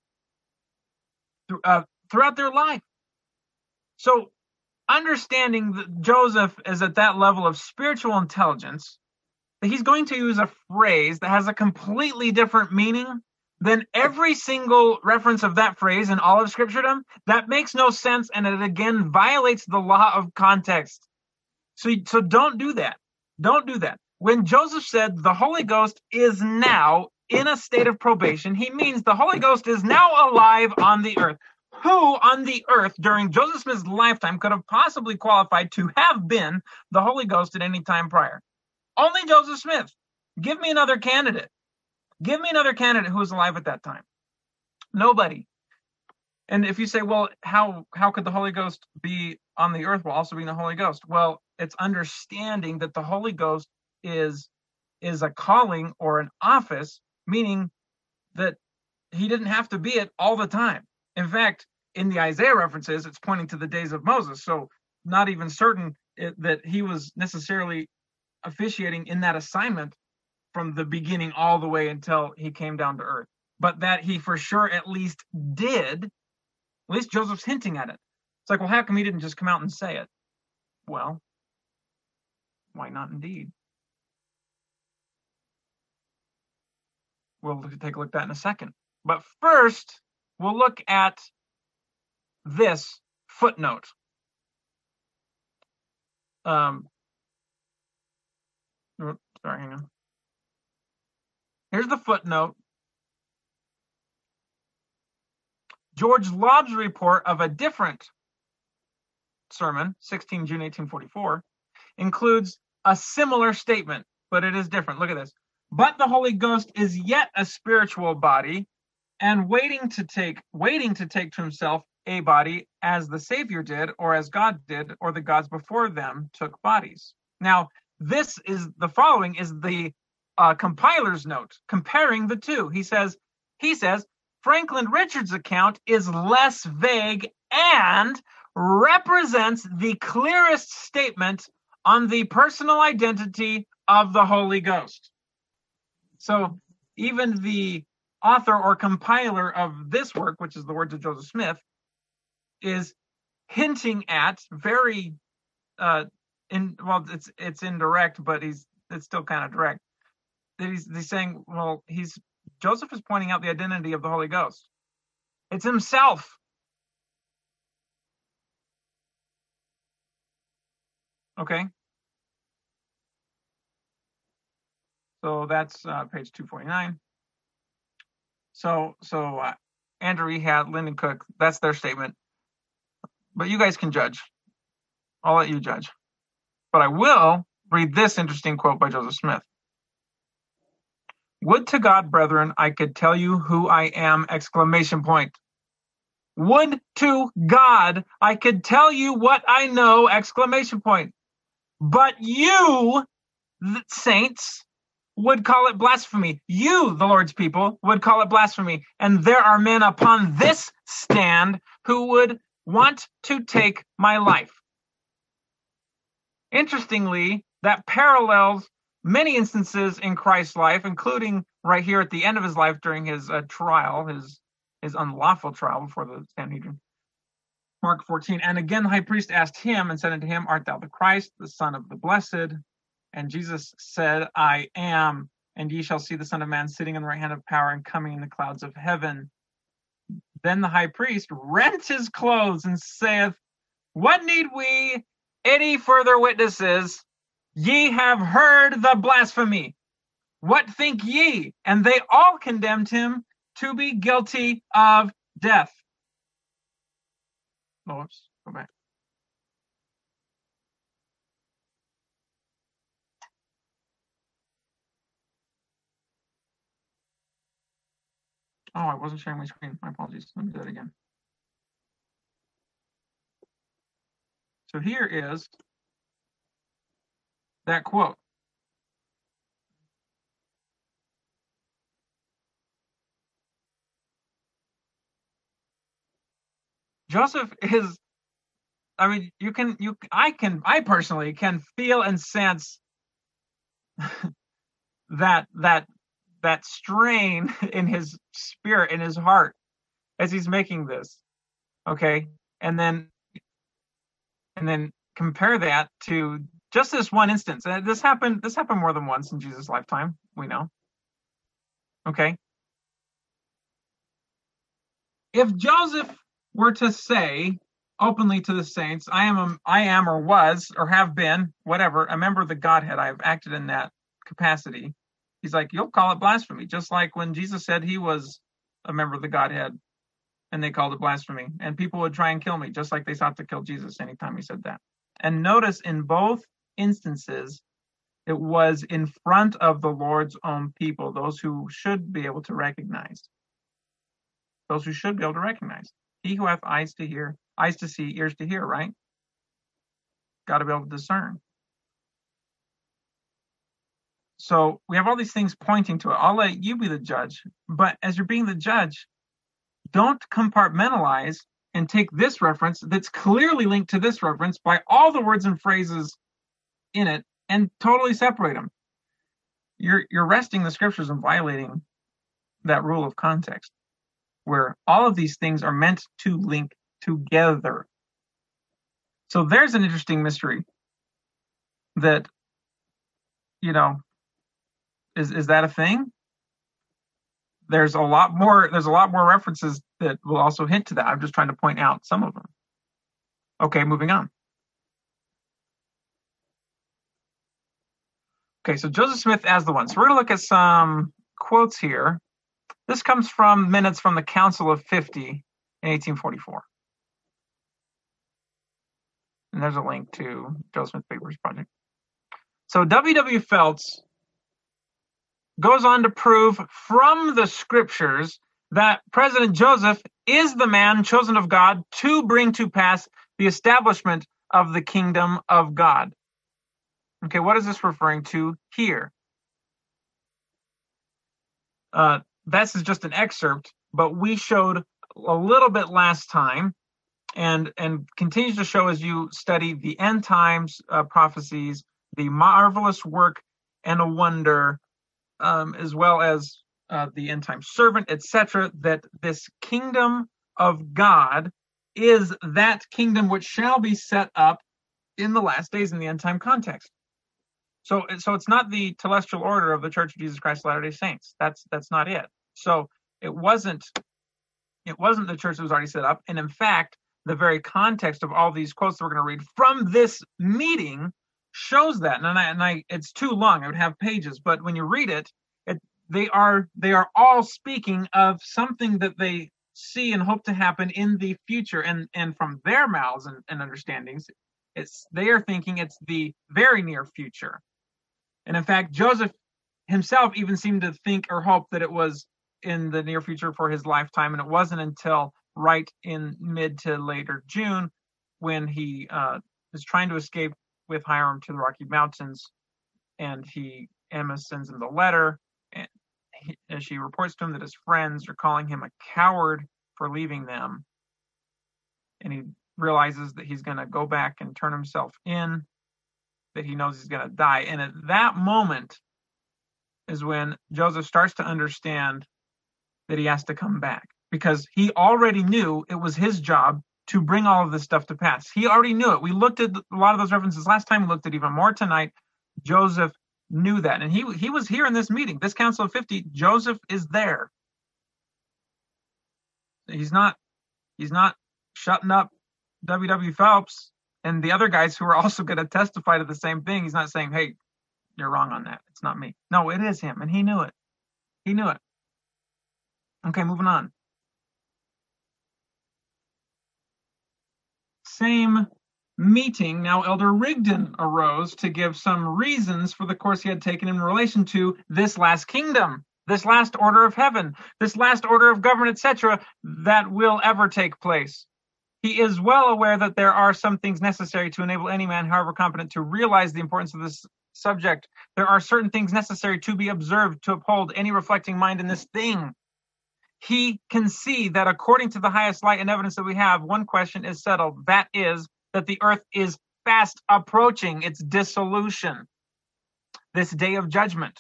uh, throughout their life. So, understanding that Joseph is at that level of spiritual intelligence, that he's going to use a phrase that has a completely different meaning than every single reference of that phrase in all of Scripturedom, that makes no sense, and it again violates the law of context. So, so don't do that. Don't do that. When Joseph said the Holy Ghost is now in a state of probation, he means the Holy Ghost is now alive on the earth. Who on the earth during Joseph Smith's lifetime could have possibly qualified to have been the Holy Ghost at any time prior? Only Joseph Smith. Give me another candidate. Give me another candidate who was alive at that time. Nobody. And if you say, well, how how could the Holy Ghost be on the earth while also being the Holy Ghost? Well, it's understanding that the Holy Ghost is is a calling or an office, meaning that he didn't have to be it all the time. In fact, in the Isaiah references, it's pointing to the days of Moses. So not even certain that he was necessarily officiating in that assignment from the beginning all the way until he came down to earth. But that he for sure at least did, at least Joseph's hinting at it. It's like, well, how come he didn't just come out and say it? Well, why not indeed? We'll take a look at that in a second. But first, we'll look at this footnote. Um, sorry, hang on. Here's the footnote. George Laub's report of a different sermon, 16 June 1844, includes a similar statement, but it is different. Look at this. But the Holy Ghost is yet a spiritual body and waiting to take waiting to take to himself a body as the Savior did, or as God did, or the gods before them took bodies. Now, this is the following is the uh, compiler's note comparing the two. He says, he says, Franklin Richards' account is less vague and represents the clearest statement on the personal identity of the Holy Ghost. So even the author or compiler of this work, which is the words of Joseph Smith, is hinting at very uh in well it's it's indirect, but he's it's still kind of direct he's, he's saying, well, he's Joseph is pointing out the identity of the Holy Ghost. It's himself. Okay. So that's uh, page 249. So so uh, Andrew Ehat, Lyndon Cook, that's their statement. But you guys can judge. I'll let you judge. But I will read this interesting quote by Joseph Smith. Would to God, brethren, I could tell you who I am! Exclamation point. Would to God I could tell you what I know! Exclamation point. But you, saints, would call it blasphemy. You, the Lord's people, would call it blasphemy. And there are men upon this stand who would want to take my life. Interestingly, that parallels many instances in Christ's life, including right here at the end of his life during his uh, trial, his his unlawful trial before the Sanhedrin. Mark 14. And again, the high priest asked him and said unto him, Art thou the Christ, the Son of the Blessed? And Jesus said, I am. And ye shall see the Son of Man sitting in the right hand of power and coming in the clouds of heaven. Then the high priest rent his clothes and saith, What need we any further witnesses? Ye have heard the blasphemy. What think ye? And they all condemned him to be guilty of death. Oops, go back. Oh, I wasn't sharing my screen. My apologies. Let me do that again. So here is that quote. Joseph is I mean, you can you I can I personally can feel and sense that that that strain in his spirit in his heart as he's making this. Okay? And then and then compare that to just this one instance. And this happened this happened more than once in Jesus' lifetime, we know. Okay? If Joseph were to say openly to the saints, I am a, I am or was or have been, whatever, a member of the Godhead. I've acted in that capacity. He's like, you'll call it blasphemy, just like when Jesus said he was a member of the Godhead and they called it blasphemy. And people would try and kill me, just like they sought to kill Jesus anytime he said that. And notice in both instances, it was in front of the Lord's own people, those who should be able to recognize. Those who should be able to recognize. He who hath eyes to hear, eyes to see, ears to hear, right? Got to be able to discern. So we have all these things pointing to it. I'll let you be the judge. But as you're being the judge, don't compartmentalize and take this reference that's clearly linked to this reference by all the words and phrases in it and totally separate them. You're you're wresting the scriptures and violating that rule of context where all of these things are meant to link together. So there's an interesting mystery that, you know, is is that a thing? There's a lot more. There's a lot more references that will also hint to that. I'm just trying to point out some of them. Okay, moving on. Okay, so Joseph Smith as the one. So we're going to look at some quotes here this comes from minutes from the Council of 50 in 1844. And there's a link to Joe Smith Papers Project. So W.W. Phelps goes on to prove from the scriptures that President Joseph is the man chosen of God to bring to pass the establishment of the kingdom of God. Okay, what is this referring to here? Uh, this is just an excerpt, but we showed a little bit last time and and continues to show as you study the end times uh, prophecies, the marvelous work and a wonder, um, as well as uh, the end time servant, etc. That this kingdom of God is that kingdom which shall be set up in the last days in the end time context. So, so it's not the telestial order of the Church of Jesus Christ of Latter-day Saints. That's that's not it. So it wasn't it wasn't the church that was already set up, and in fact, the very context of all these quotes that we're going to read from this meeting shows that. And I, and I, it's too long. I would have pages, but when you read it, it they are they are all speaking of something that they see and hope to happen in the future, and and from their mouths and, and understandings, it's they are thinking it's the very near future. And in fact, Joseph himself even seemed to think or hope that it was in the near future for his lifetime. And it wasn't until right in mid to later June when he uh, is trying to escape with Hyrum to the Rocky Mountains. And he, Emma sends him the letter. And he, as she reports to him that his friends are calling him a coward for leaving them. And he realizes that he's going to go back and turn himself in, that he knows he's going to die. And at that moment is when Joseph starts to understand that he has to come back because he already knew it was his job to bring all of this stuff to pass. He already knew it. We looked at a lot of those references last time. We looked at even more tonight. Joseph knew that, and he he was here in this meeting, this Council of Fifty. Joseph is there. He's not he's not shutting up W.W. Phelps and the other guys who are also going to testify to the same thing. He's not saying, "Hey, you're wrong on that. It's not me." No, it is him, and he knew it. He knew it. Okay, moving on. Same meeting, now Elder Rigdon arose to give some reasons for the course he had taken in relation to this last kingdom this last order of heaven, this last order of government, etc., that will ever take place. He is well aware that there are some things necessary to enable any man, however competent, to realize the importance of this subject. There are certain things necessary to be observed to uphold any reflecting mind in this thing. He can see that according to the highest light and evidence that we have, one question is settled. That is, that the earth is fast approaching its dissolution, this day of judgment.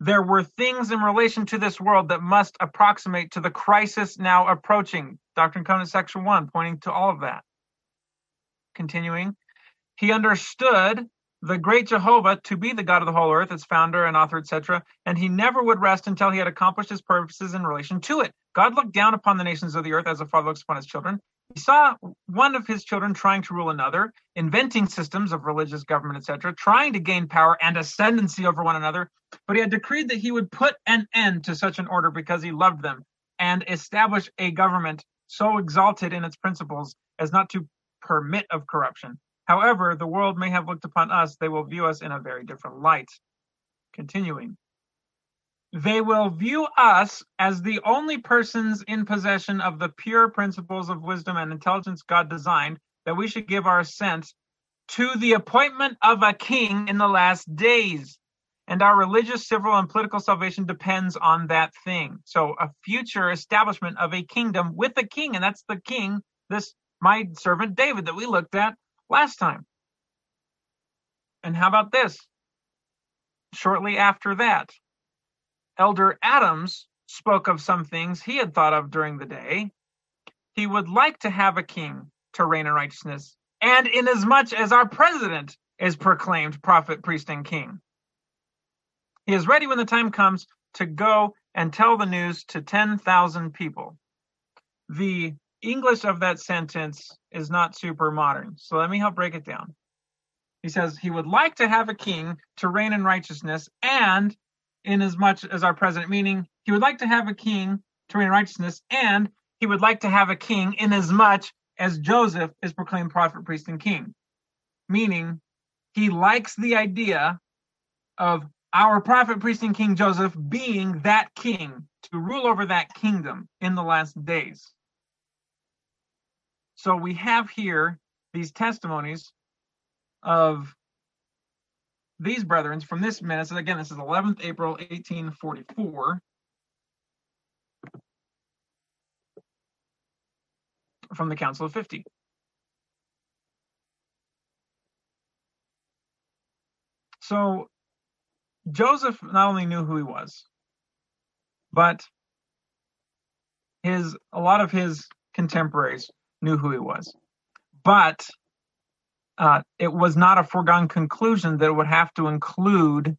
There were things in relation to this world that must approximate to the crisis now approaching. Doctrine and Covenants, section one, pointing to all of that. Continuing, he understood the great Jehovah to be the God of the whole earth, its founder and author, etc., and he never would rest until he had accomplished his purposes in relation to it. God looked down upon the nations of the earth as a father looks upon his children. He saw one of his children trying to rule another, inventing systems of religious government, etc., trying to gain power and ascendancy over one another. But he had decreed that he would put an end to such an order because he loved them and establish a government so exalted in its principles as not to permit of corruption. However, the world may have looked upon us, they will view us in a very different light. Continuing they will view us as the only persons in possession of the pure principles of wisdom and intelligence God designed, that we should give our assent to the appointment of a king in the last days. And our religious, civil, and political salvation depends on that thing. So, a future establishment of a kingdom with a king, and that's the king, this my servant David that we looked at last time. And how about this? Shortly after that, Elder Adams spoke of some things he had thought of during the day. He would like to have a king to reign in righteousness, and inasmuch as our president is proclaimed prophet, priest, and king. He is ready when the time comes to go and tell the news to 10,000 people. The English of that sentence is not super modern, so let me help break it down. He says he would like to have a king to reign in righteousness and in as much as our president, meaning he would like to have a king to reign righteousness, and he would like to have a king in as much as Joseph is proclaimed prophet, priest, and king. Meaning he likes the idea of our prophet, priest, and king Joseph being that king to rule over that kingdom in the last days. So we have here these testimonies of these brethren from this minutes, and again, this is 11th April 1844. From the Council of 50. So Joseph not only knew who he was, but his a lot of his contemporaries knew who he was. But uh, it was not a foregone conclusion that it would have to include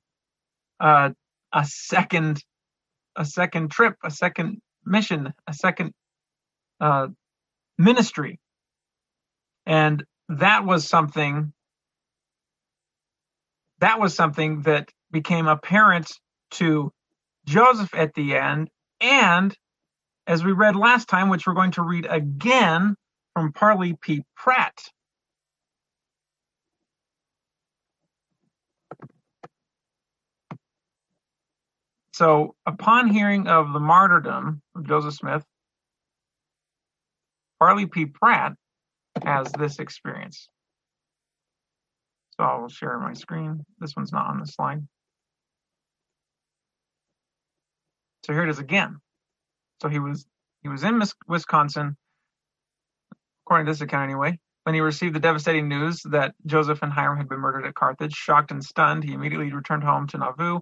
uh, a second a second trip, a second mission, a second uh, ministry, and that was something that was something that became apparent to Joseph at the end, and as we read last time, which we're going to read again from Parley P. Pratt So, upon hearing of the martyrdom of Joseph Smith, Parley P. Pratt has this experience. So I'll share my screen. This one's not on the slide. So here it is again. So he was he was in Wisconsin, according to this account anyway, when he received the devastating news that Joseph and Hyrum had been murdered at Carthage. Shocked and stunned, he immediately returned home to Nauvoo,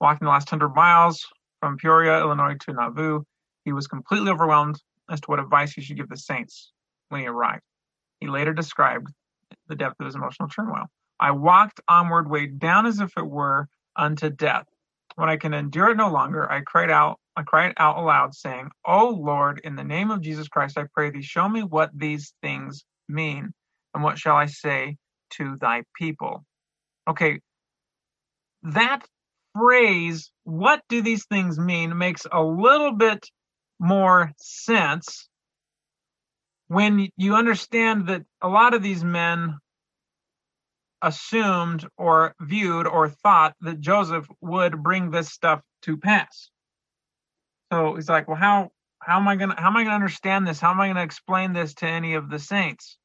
Walking the last hundred miles from Peoria, Illinois to Nauvoo, he was completely overwhelmed as to what advice he should give the saints when he arrived. He later described the depth of his emotional turmoil. I walked onward, weighed down as if it were unto death. When I can endure it no longer, I cried out, I cried out aloud, saying, O Lord, in the name of Jesus Christ, I pray thee, show me what these things mean, and what shall I say to thy people? Okay, that phrase, what do these things mean, makes a little bit more sense when you understand that a lot of these men assumed or viewed or thought that Joseph would bring this stuff to pass. So he's like, well, how how am I gonna how am I gonna understand this? How am I gonna explain this to any of the saints?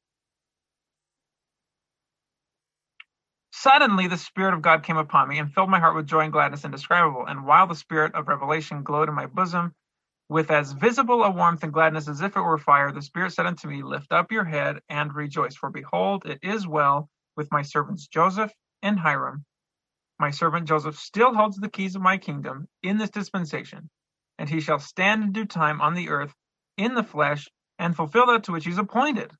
Suddenly, the Spirit of God came upon me and filled my heart with joy and gladness indescribable. And while the Spirit of revelation glowed in my bosom with as visible a warmth and gladness as if it were fire, the Spirit said unto me, Lift up your head and rejoice, for behold, it is well with my servants Joseph and Hyrum. My servant Joseph still holds the keys of my kingdom in this dispensation, and he shall stand in due time on the earth in the flesh and fulfill that to which he is appointed.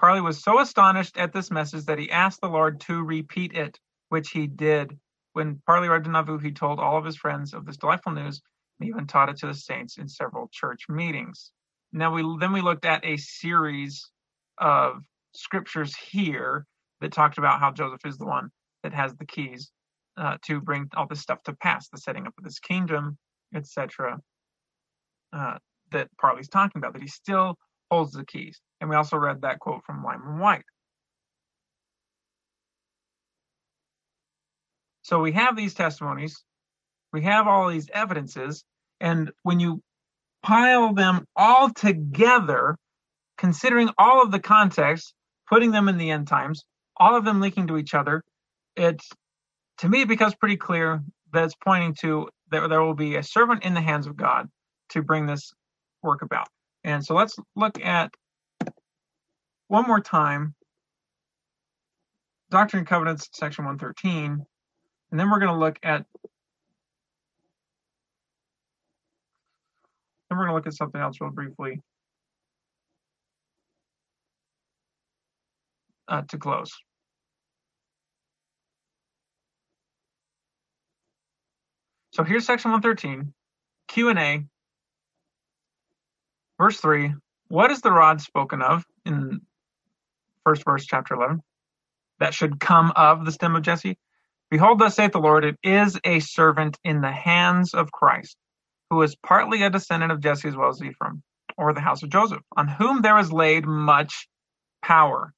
Parley was so astonished at this message that he asked the Lord to repeat it, which he did. When Parley arrived in Nauvoo, he told all of his friends of this delightful news and even taught it to the saints in several church meetings. Now we then we looked at a series of scriptures here that talked about how Joseph is the one that has the keys uh, to bring all this stuff to pass, the setting up of this kingdom, etc. Uh, that Parley's talking about, that he still holds the keys. And we also read that quote from Lyman Wight. So we have these testimonies, we have all these evidences, and when you pile them all together, considering all of the context, putting them in the end times, all of them linking to each other, it's to me it becomes pretty clear that it's pointing to that there will be a servant in the hands of God to bring this work about. And so let's look at one more time. Doctrine and Covenants, section 113, and then we're going to look at then we're going to look at something else real briefly. Uh, to close. So here's section 113, Q&A, verse 3. What is the rod spoken of in first verse, chapter 11, that should come of the stem of Jesse? Behold, thus saith the Lord, it is a servant in the hands of Christ, who is partly a descendant of Jesse as well as Ephraim, or the house of Joseph, on whom there is laid much power.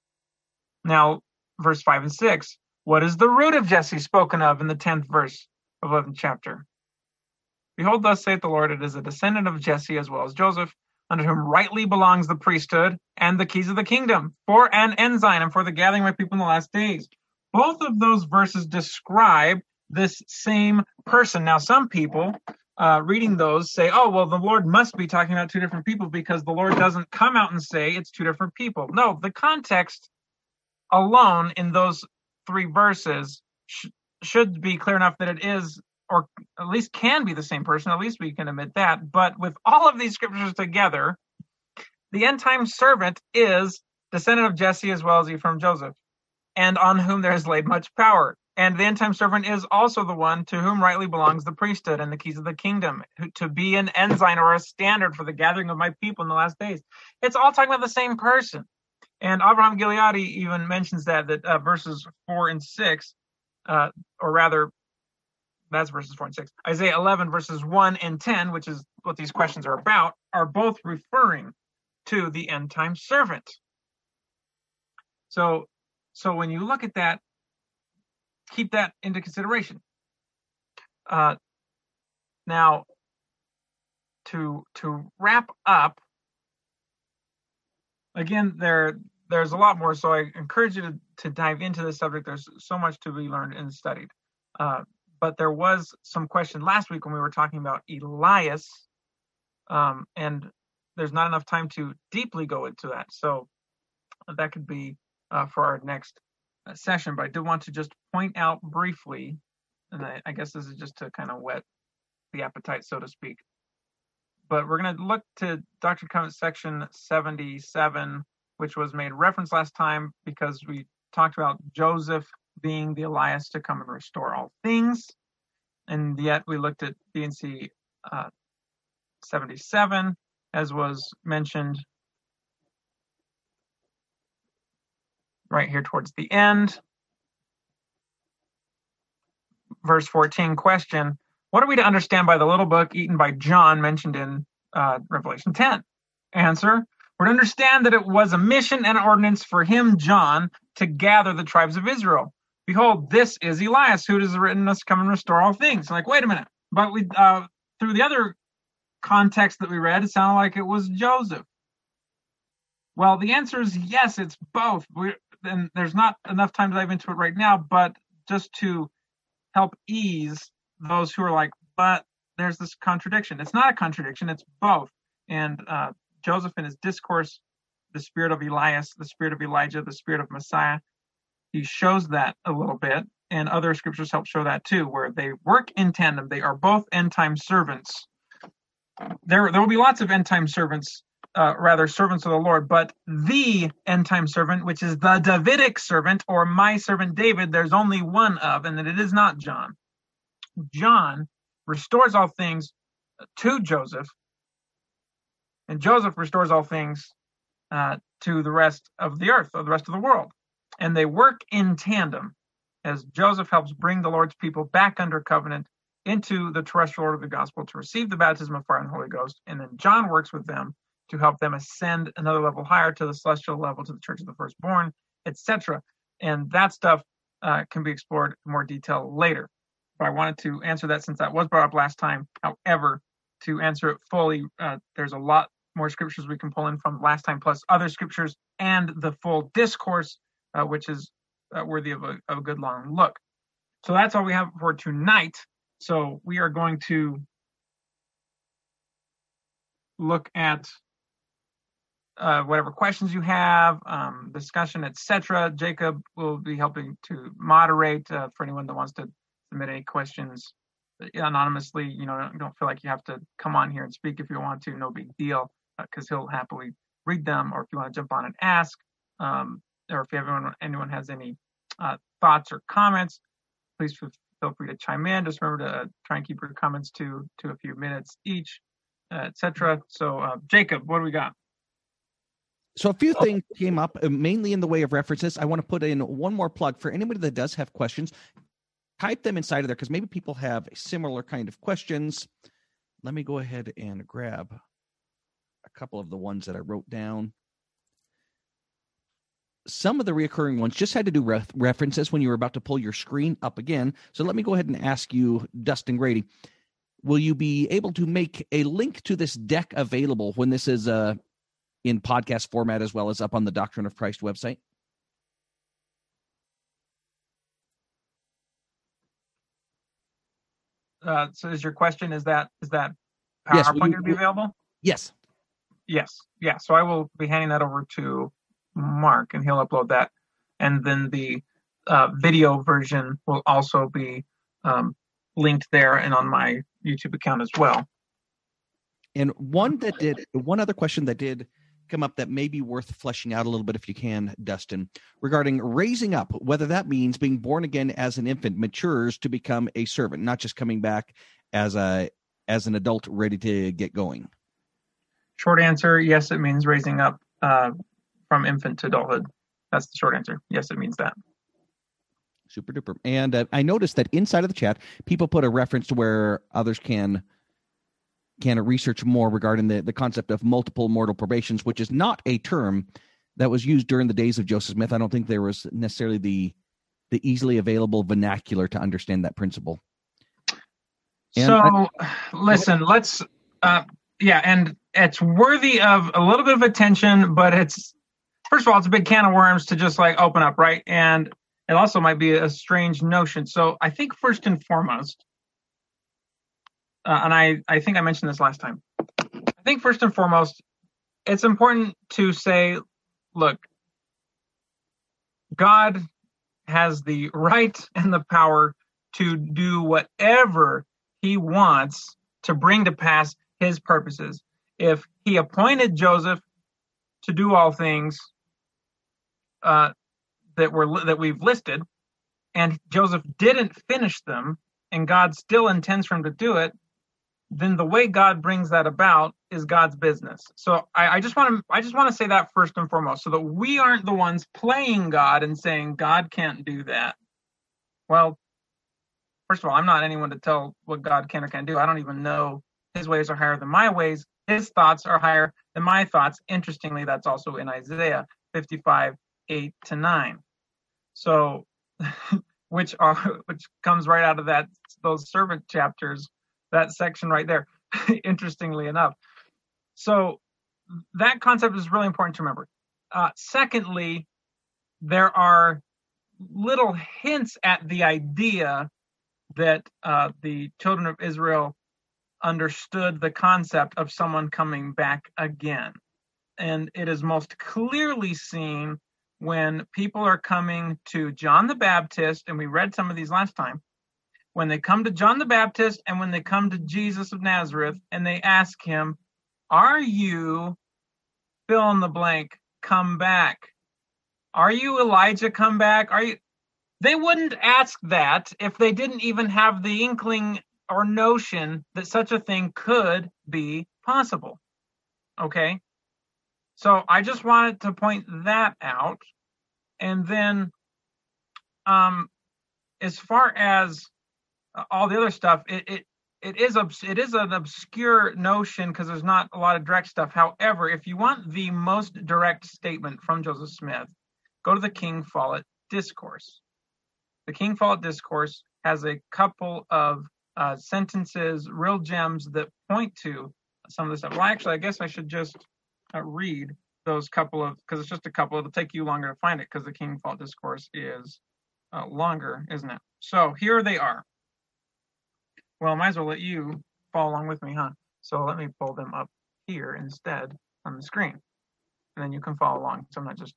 Now, verse 5 and 6, what is the root of Jesse spoken of in the 10th verse of 11th chapter? Behold, thus saith the Lord, it is a descendant of Jesse as well as Joseph, unto whom rightly belongs the priesthood and the keys of the kingdom, for an ensign and for the gathering of people in the last days. Both of those verses describe this same person. Now, some people uh, reading those say, oh, well, the Lord must be talking about two different people because the Lord doesn't come out and say it's two different people. No, the context alone in those three verses sh- should be clear enough that it is or at least can be the same person. At least we can admit that. But with all of these scriptures together, the end time servant is descendant of Jesse as well as Ephraim Joseph, and on whom there is laid much power. And the end time servant is also the one to whom rightly belongs the priesthood and the keys of the kingdom, to be an ensign or a standard for the gathering of my people in the last days. It's all talking about the same person. And Abraham Gileadi even mentions that that uh, verses four and six, uh, or rather that's verses 4 and 6. Isaiah 11, verses 1 and 10, which is what these questions are about, are both referring to the end time servant. So, so when you look at that, keep that into consideration. Uh, now, to to wrap up, again, there there's a lot more. So I encourage you to, to dive into this subject. There's so much to be learned and studied. Uh, but there was some question last week when we were talking about Elias, um, and there's not enough time to deeply go into that. So that could be uh, for our next uh, session. But I did want to just point out briefly, and I, I guess this is just to kind of whet the appetite, so to speak. But we're going to look to Dr. Covenant section 77, which was made reference last time because we talked about Joseph being the Elias to come and restore all things. And yet we looked at D&C uh, 77, as was mentioned right here towards the end. Verse 14 question What are we to understand by the little book eaten by John mentioned in uh, Revelation 10? Answer We're to understand that it was a mission and ordinance for him, John, to gather the tribes of Israel behold, this is Elias, who has written us come and restore all things. Like, wait a minute. But we uh, through the other context that we read, it sounded like it was Joseph. Well, the answer is yes, it's both. we and there's not enough time to dive into it right now, but just to help ease those who are like, but there's this contradiction. It's not a contradiction, it's both. And uh, Joseph in his discourse, the spirit of Elias, the spirit of Elijah, the spirit of Messiah, he shows that a little bit. And other scriptures help show that too, where they work in tandem. They are both end time servants. There, there will be lots of end time servants uh, rather servants of the Lord, but the end time servant, which is the Davidic servant or my servant David, there's only one of, and that it is not John. John restores all things to Joseph, and Joseph restores all things uh, to the rest of the earth, or the rest of the world. And they work in tandem as Joseph helps bring the Lord's people back under covenant into the terrestrial order of the gospel to receive the baptism of fire and Holy Ghost. And then John works with them to help them ascend another level higher to the celestial level, to the church of the firstborn, etc. And that stuff uh, can be explored in more detail later. But I wanted to answer that since that was brought up last time. However, to answer it fully, uh, there's a lot more scriptures we can pull in from last time, plus other scriptures and the full discourse, uh, which is uh, worthy of a, of a good long look. So that's all we have for tonight. So we are going to look at uh, whatever questions you have, um, discussion, etc. Jacob will be helping to moderate uh, for anyone that wants to submit any questions anonymously. You know, don't, feel like you have to come on here and speak if you want to. No big deal, because uh, he'll happily read them. Or if you want to jump on and ask, um, or if anyone anyone has any uh, thoughts or comments, please feel free to chime in. Just remember to try and keep your comments to to a few minutes each, uh, etc. So, uh, Jacob, what do we got? So a few things came up, uh, mainly in the way of references. I want to put in one more plug for anybody that does have questions. Type them inside of there because maybe people have similar kind of questions. Let me go ahead and grab a couple of the ones that I wrote down. Some of the reoccurring ones just had to do ref- references when you were about to pull your screen up again. So let me go ahead and ask you, Dustin Grady, will you be able to make a link to this deck available when this is uh, in podcast format as well as up on the Doctrine of Christ website? Uh, so is your question is that is that PowerPoint yes, going to be available? Yes. Yes. Yeah. So I will be handing that over to Mark, and he'll upload that, and then the uh, video version will also be um, linked there and on my YouTube account as well. And one that did one other question that did come up that may be worth fleshing out a little bit if you can, Dustin, regarding raising up, whether that means being born again as an infant matures to become a servant, not just coming back as a as an adult ready to get going. Short answer, yes, it means raising up uh, from infant to adulthood. That's the short answer. Yes, it means that. Super duper. And uh, I noticed that inside of the chat, people put a reference to where others can can research more regarding the, the concept of multiple mortal probations, which is not a term that was used during the days of Joseph Smith. I don't think there was necessarily the the easily available vernacular to understand that principle. And so, I, listen, let's, uh, yeah, and it's worthy of a little bit of attention, but it's first of all, it's a big can of worms to just like open up, right? And it also might be a strange notion. So, I think first and foremost, uh, and I, I think I mentioned this last time. I think first and foremost, it's important to say, look, God has the right and the power to do whatever he wants to bring to pass his purposes. If he appointed Joseph to do all things uh, that were that we've listed, and Joseph didn't finish them, and God still intends for him to do it, then the way God brings that about is God's business. So I, I just want to I just want to say that first and foremost, so that we aren't the ones playing God and saying God can't do that. Well, first of all, I'm not anyone to tell what God can or can't do. I don't even know His ways are higher than my ways. His thoughts are higher than my thoughts. Interestingly, that's also in Isaiah 55, 8 to 9. So, which are which comes right out of that those servant chapters that section right there. interestingly enough. So that concept is really important to remember. Uh, secondly, there are little hints at the idea that uh, the children of Israel understood the concept of someone coming back again. And it is most clearly seen when people are coming to John the Baptist, and we read some of these last time, when they come to John the Baptist and when they come to Jesus of Nazareth and they ask him, Are you fill in the blank come back? Are you Elijah come back? Are you they wouldn't ask that if they didn't even have the inkling or notion that such a thing could be possible. Okay? So I just wanted to point that out. And then um as far as all the other stuff, it it, it is it is an obscure notion because there's not a lot of direct stuff. However, if you want the most direct statement from Joseph Smith, go to the King Follett Discourse. The King Follett Discourse has a couple of uh, sentences, real gems that point to some of the stuff. Well, actually, I guess I should just uh, read those couple of because it's just a couple. It'll take you longer to find it because the King Follett Discourse is uh, longer, isn't it? So here they are. Well, I might as well let you follow along with me, huh? So let me pull them up here instead on the screen. And then you can follow along. So I'm not just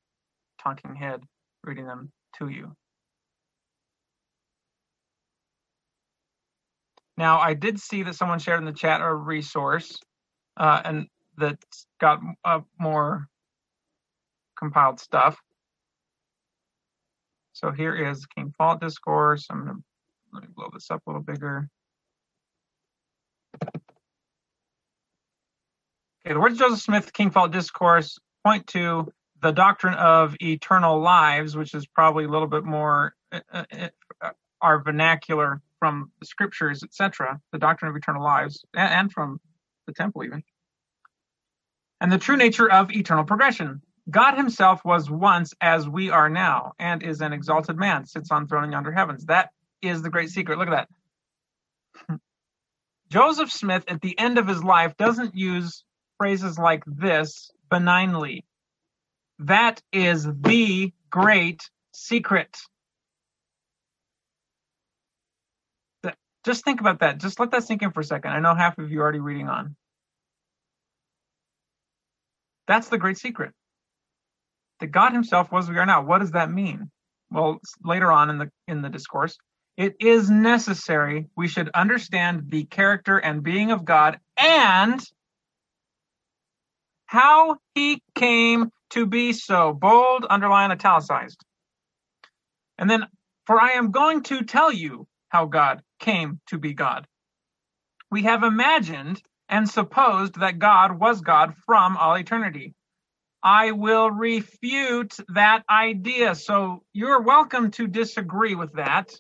talking head reading them to you. Now, I did see that someone shared in the chat a resource, uh, and that's got uh, more compiled stuff. So here is King Follett Discourse. I'm to let me blow this up a little bigger. Okay, the words of Joseph Smith, King Follett Discourse, point to the doctrine of eternal lives, which is probably a little bit more uh, uh, uh our vernacular from the scriptures, etc., the doctrine of eternal lives, and, and from the temple even. And the true nature of eternal progression. God himself was once as we are now, and is an exalted man, sits on throne in yonder heavens. That is the great secret. Look at that. Joseph Smith, at the end of his life, doesn't use phrases like this benignly. That is the great secret. Just think about that. Just let that sink in for a second. I know half of you are already reading on. That's the great secret. That God Himself was we are now. What does that mean? Well, later on in the in the discourse, it is necessary we should understand the character and being of God and how He came to be so bold, underline, italicized. And then, for I am going to tell you how God came to be God. We have imagined and supposed that God was God from all eternity. I will refute that idea. So you're welcome to disagree with that,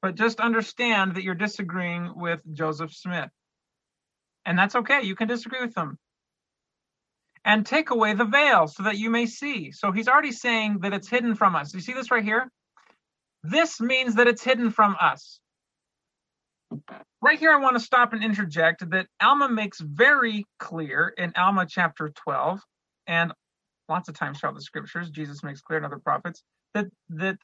but just understand that you're disagreeing with Joseph Smith. And that's okay. You can disagree with him. And take away the veil so that you may see. So he's already saying that it's hidden from us. You see this right here? This means that it's hidden from us. Right here, I want to stop and interject that Alma makes very clear in Alma chapter 12, and lots of times throughout the scriptures, Jesus makes clear in other prophets that that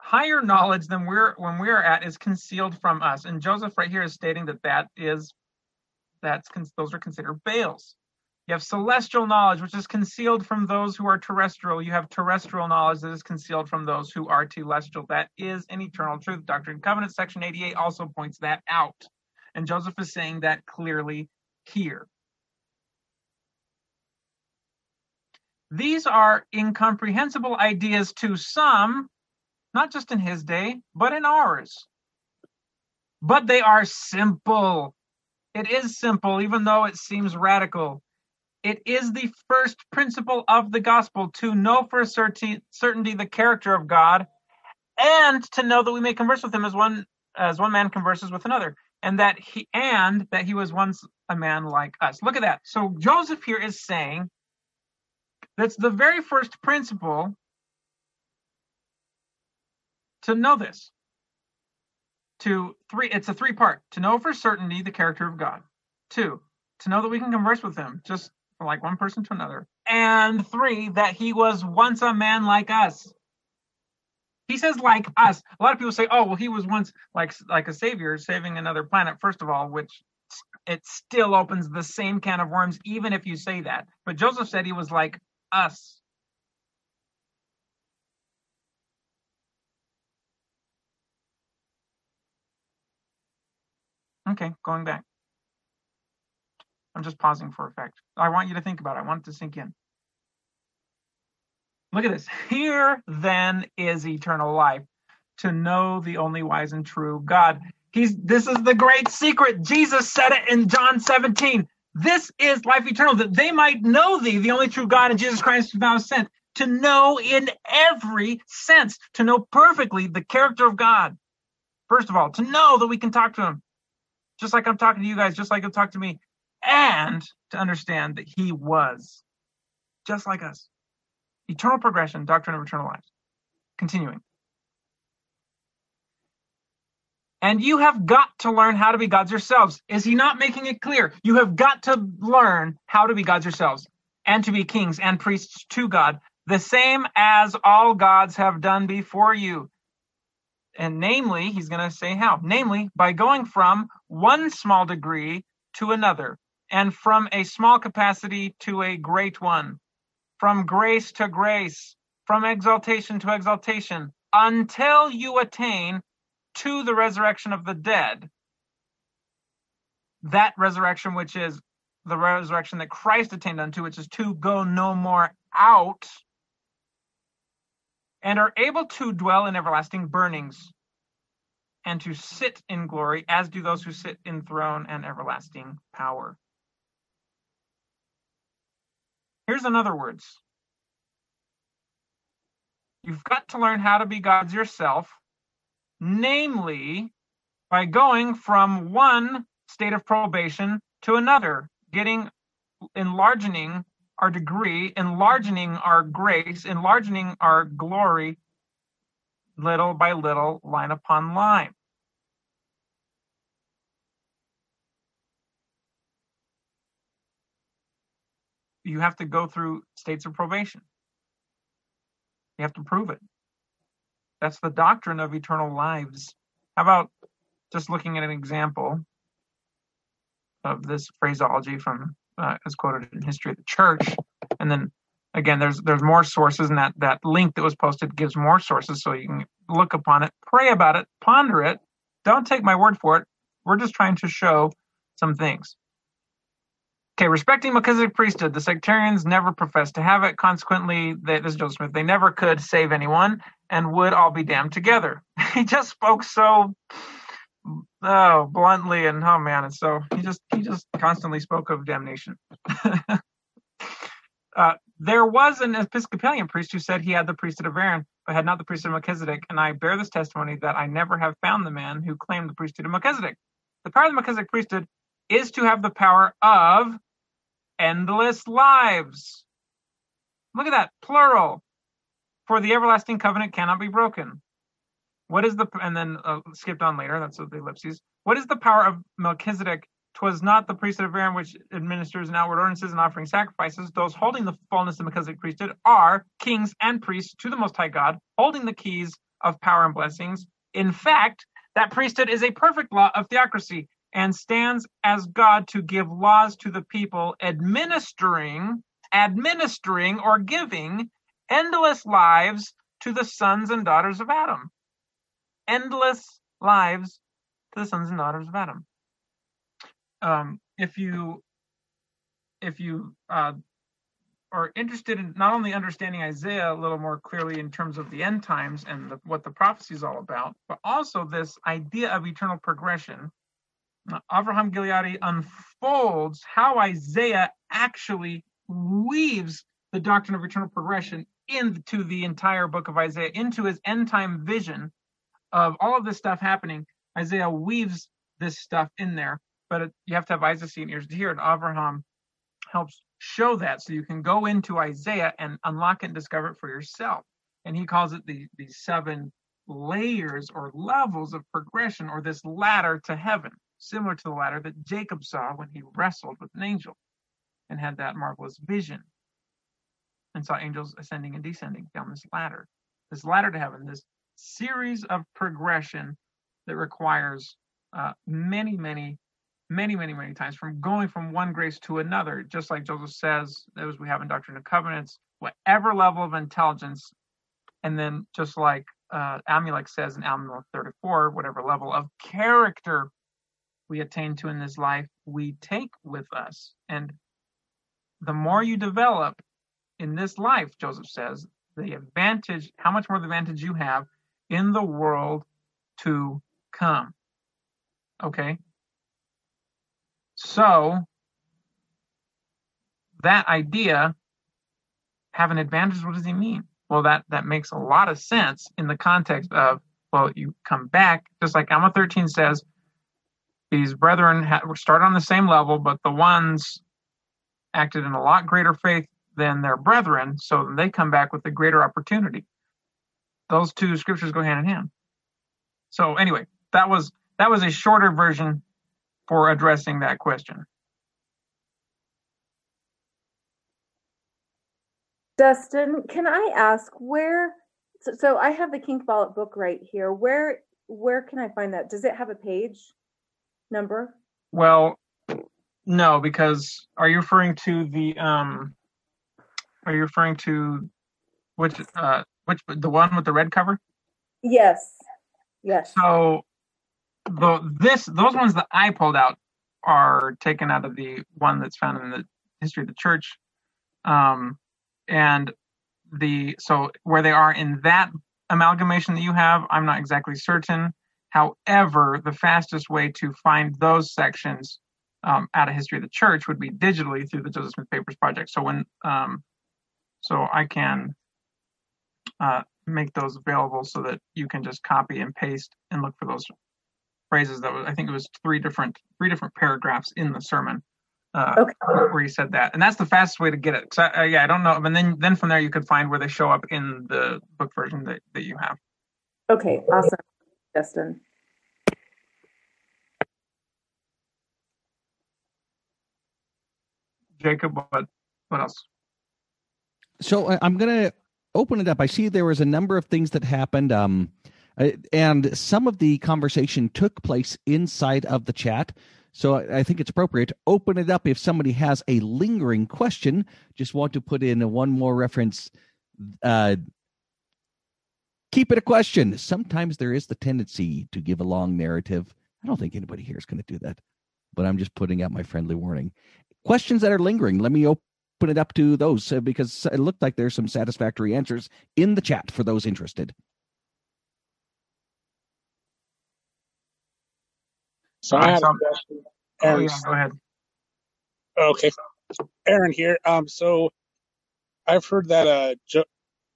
higher knowledge than we're when we're at is concealed from us. And Joseph right here is stating that that is that's those are considered veils. You have celestial knowledge, which is concealed from those who are terrestrial. You have terrestrial knowledge that is concealed from those who are telestial. That is an eternal truth. Doctrine and Covenants, section 88, also points that out. And Joseph is saying that clearly here. These are incomprehensible ideas to some, not just in his day, but in ours. But they are simple. It is simple, even though it seems radical. It is the first principle of the gospel to know for certainty the character of God and to know that we may converse with him as one as one man converses with another and that he and that he was once a man like us. Look at that. So joseph here is saying that's the very first principle to know this. To three it's a three part. To know for certainty the character of god. Two, to know that we can converse with him, just from like one person to another. And three, that he was once a man like us. He says like us. A lot of people say, "Oh, well, he was once like like a savior saving another planet." First of all, which it still opens the same can of worms, even if you say that. But Joseph said he was like us. Okay, going back. I'm just pausing for effect. I want you to think about it. I want it to sink in. Look at this. Here then is eternal life to know the only wise and true God. He's this is the great secret. Jesus said it in John 17. This is life eternal, that they might know thee, the only true God, and Jesus Christ who thou hast sent, to know in every sense, to know perfectly the character of God. First of all, to know that we can talk to him, just like I'm talking to you guys, just like he'll talk to me, and to understand that he was just like us. Eternal progression, doctrine of eternal life. Continuing. And you have got to learn how to be gods yourselves. Is he not making it clear? You have got to learn how to be gods yourselves and to be kings and priests to God, the same as all gods have done before you. And namely, he's going to say how. Namely, by going from one small degree to another, and from a small capacity to a great one, from grace to grace, from exaltation to exaltation, until you attain to the resurrection of the dead. That resurrection, which is the resurrection that Christ attained unto, which is to go no more out, and are able to dwell in everlasting burnings, and to sit in glory, as do those who sit in throne and everlasting power. Here's another words. You've got to learn how to be gods yourself namely by going from one state of probation to another, getting enlarging our degree, enlarging our grace, enlarging our glory little by little, line upon line. You have to go through states of probation. You have to prove it. That's the doctrine of eternal lives. How about just looking at an example of this phraseology from uh, as quoted in history of the church, and then again, there's there's more sources, and that that link that was posted gives more sources, so you can look upon it, pray about it, ponder it. Don't take my word for it. We're just trying to show some things. Okay, respecting Melchizedek priesthood, the sectarians never professed to have it. Consequently, they, this is Joseph Smith. They never could save anyone and would all be damned together. he just spoke so oh bluntly and oh man, it's so he just he just constantly spoke of damnation. uh, there was an Episcopalian priest who said he had the priesthood of Aaron, but had not the priesthood of Melchizedek, and I bear this testimony that I never have found the man who claimed the priesthood of Melchizedek. The power of the Melchizedek priesthood is to have the power of endless lives. Look at that, plural. For the everlasting covenant cannot be broken. What is the, and then uh, skipped on later, that's the ellipses. What is the power of Melchizedek? Twas not the priesthood of Aaron which administers an outward ordinances and offering sacrifices. Those holding the fullness of Melchizedek priesthood are kings and priests to the Most High God, holding the keys of power and blessings. In fact, that priesthood is a perfect law of theocracy and stands as God to give laws to the people, administering, administering or giving endless lives to the sons and daughters of Adam. Endless lives to the sons and daughters of Adam. Um, if you if you uh, are interested in not only understanding Isaiah a little more clearly in terms of the end times and the, what the prophecy is all about, but also this idea of eternal progression, Avraham Gileadi unfolds how Isaiah actually weaves the doctrine of eternal progression into the entire book of Isaiah, into his end time vision of all of this stuff happening. Isaiah weaves this stuff in there, but it, you have to have eyes to see and ears to hear. And Abraham helps show that so you can go into Isaiah and unlock it and discover it for yourself. And he calls it the, the seven layers or levels of progression or this ladder to heaven. Similar to the ladder that Jacob saw when he wrestled with an angel and had that marvelous vision and saw angels ascending and descending down this ladder, this ladder to heaven, this series of progression that requires uh, many, many, many, many, many times from going from one grace to another, just like Joseph says, as we have in Doctrine and Covenants, whatever level of intelligence, and then just like uh, Amulek says in Amulek 34, whatever level of character we attain to in this life, we take with us. And the more you develop in this life, Joseph says, the advantage, how much more the advantage you have in the world to come. Okay? So, that idea, have an advantage, what does he mean? Well, that, that makes a lot of sense in the context of, well, you come back, just like Alma 13 says, these brethren ha- start on the same level, but the ones acted in a lot greater faith than their brethren, so they come back with a greater opportunity. Those two scriptures go hand in hand. So anyway, that was that was a shorter version for addressing that question. Dustin, can I ask where? So, so I have the King Follett book right here. Where where can I find that? Does it have a page number? Well, no, because are you referring to the um? Are you referring to which uh which the one with the red cover? Yes. Yes. So the this those ones that I pulled out are taken out of the one that's found in the history of the church. Um and the so where they are in that amalgamation that you have, I'm not exactly certain. However, the fastest way to find those sections um, out of history of the church would be digitally through the Joseph Smith Papers Project. So when um, so I can uh, make those available so that you can just copy and paste and look for those phrases that was, I think it was three different three different paragraphs in the sermon uh, okay. where he said that, and that's the fastest way to get it. So uh, yeah, I don't know, and then then from there you could find where they show up in the book version that that you have. Okay, awesome, Justin. Jacob, what what else? So I'm gonna open it up. I see there was a number of things that happened. Um, uh, and some of the conversation took place inside of the chat. So I think it's appropriate to open it up if somebody has a lingering question. Just want to put in one more reference. Uh, keep it a question. Sometimes there is the tendency to give a long narrative. I don't think anybody here is going to do that, but I'm just putting out my friendly warning. Questions that are lingering, let me open it up to those uh, because it looked like there's some satisfactory answers in the chat for those interested. So I have a question. Oh, yeah, go ahead. Okay, Aaron here. Um, so I've heard that uh, jo-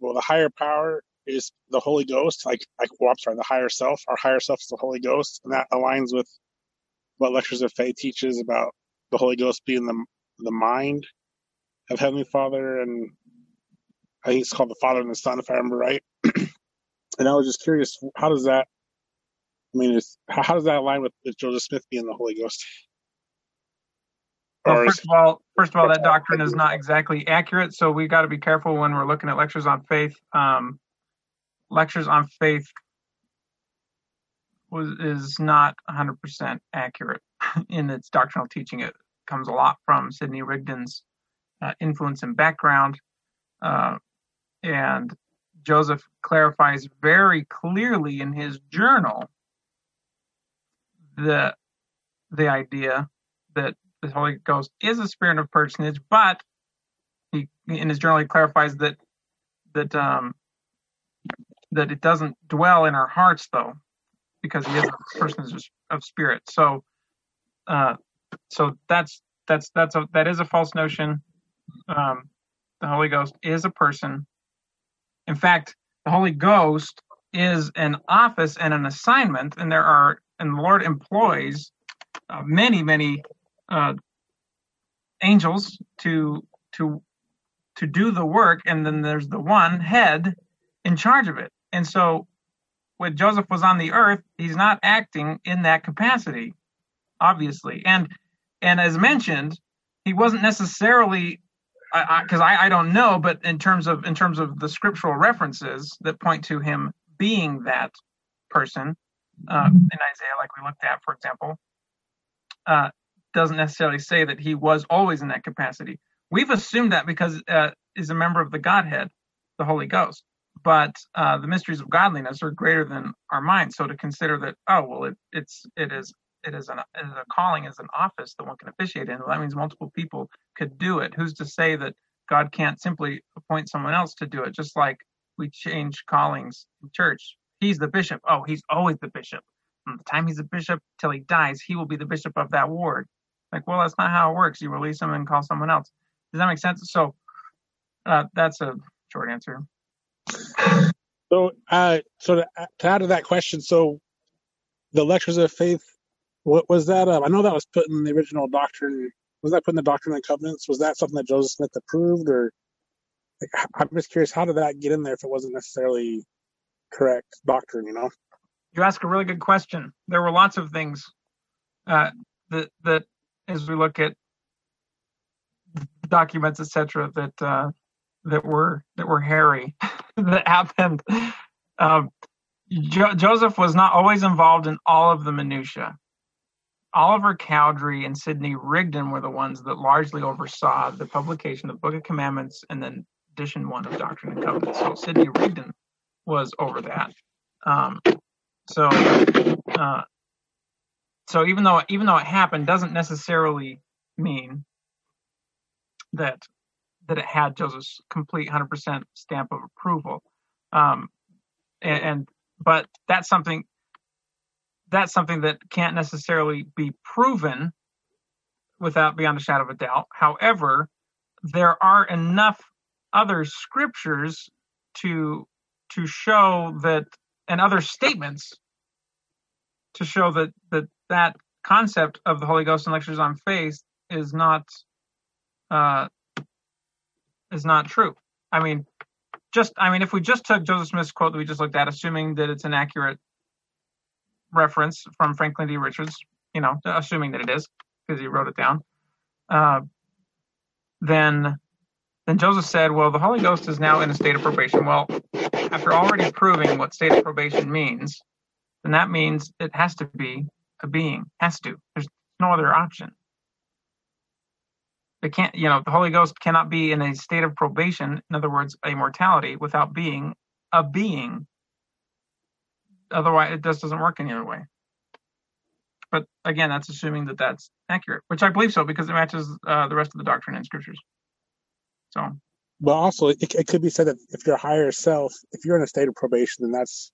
well, the higher power is the Holy Ghost. Like, like, well, I'm sorry, the higher self. Our higher self is the Holy Ghost, and that aligns with what Lectures of Faith teaches about the Holy Ghost being the the mind of Heavenly Father, and I think it's called the Father and the Son, if I remember right. and I was just curious, how does that I mean, is, how does that align with, with Joseph Smith being the Holy Ghost? Well, first of all, first of all, that doctrine is not exactly accurate, so we got to be careful when we're looking at lectures on faith. Um, lectures on faith was is not 100% accurate in its doctrinal teaching. It comes a lot from Sidney Rigdon's uh, influence and background, uh, and Joseph clarifies very clearly in his journal the the idea that the Holy Ghost is a spirit of personage, but he in his journal he clarifies that that um that it doesn't dwell in our hearts though, because he is a person of spirit. So uh so that's that's that's a that is a false notion. Um the Holy Ghost is a person. In fact, the Holy Ghost is an office and an assignment, and there are and the Lord employs uh, many, many uh, angels to to to do the work, and then there's the one head in charge of it. And so, when Joseph was on the earth, he's not acting in that capacity. obviously. And and as mentioned, he wasn't necessarily because I, I, I, don't know, but in terms of in terms of the scriptural references that point to him being that person uh, in Isaiah, like we looked at, for example, uh, doesn't necessarily say that he was always in that capacity. We've assumed that because uh, is a member of the Godhead, the Holy Ghost. But uh, the mysteries of godliness are greater than our minds. So to consider that, oh well, it, it's it is it is, an, it is a calling as an office that one can officiate in. That means multiple people could do it. Who's to say that God can't simply appoint someone else to do it? Just like we change callings in church. He's the bishop. Oh, he's always the bishop. From the time he's a bishop till he dies, he will be the bishop of that ward. Like, well, that's not how it works. You release him and call someone else. Does that make sense? So uh, that's a short answer. So, uh, so to, to add to that question, so the lectures of faith what was that? Uh, I know that was put in the original doctrine. Was that put in the Doctrine and Covenants? Was that something that Joseph Smith approved, or like, I'm just curious, how did that get in there if it wasn't necessarily correct doctrine? You know, you ask a really good question. There were lots of things uh, that that as we look at documents, etc., that uh, that were that were hairy that happened. Um, jo- Joseph was not always involved in all of the minutia. Oliver Cowdery and Sidney Rigdon were the ones that largely oversaw the publication of the Book of Commandments and then edition one of Doctrine and Covenants. So Sidney Rigdon was over that. Um, so, uh, so even though even though it happened, doesn't necessarily mean that that it had Joseph's complete 100% stamp of approval. Um, and, and but that's something that's something that can't necessarily be proven without beyond a shadow of a doubt. However, there are enough other scriptures to to show that and other statements to show that that that concept of the Holy Ghost and lectures on faith is not uh, is not true. I mean, just I mean, if we just took Joseph Smith's quote that we just looked at, assuming that it's an accurate reference from Franklin D. Richards, you know, assuming that it is, because he wrote it down, uh, then then Joseph said, Well, the Holy Ghost is now in a state of probation. Well, after already proving what state of probation means, then that means it has to be a being. Has to. There's no other option. They can't, you know, the Holy Ghost cannot be in a state of probation, in other words, a mortality, without being a being. Otherwise it just doesn't work any other way. But again that's assuming that that's accurate which i believe so because it matches uh, the rest of the doctrine in scriptures. So. Well also it, it could be said that if your higher self if you're in a state of probation then that's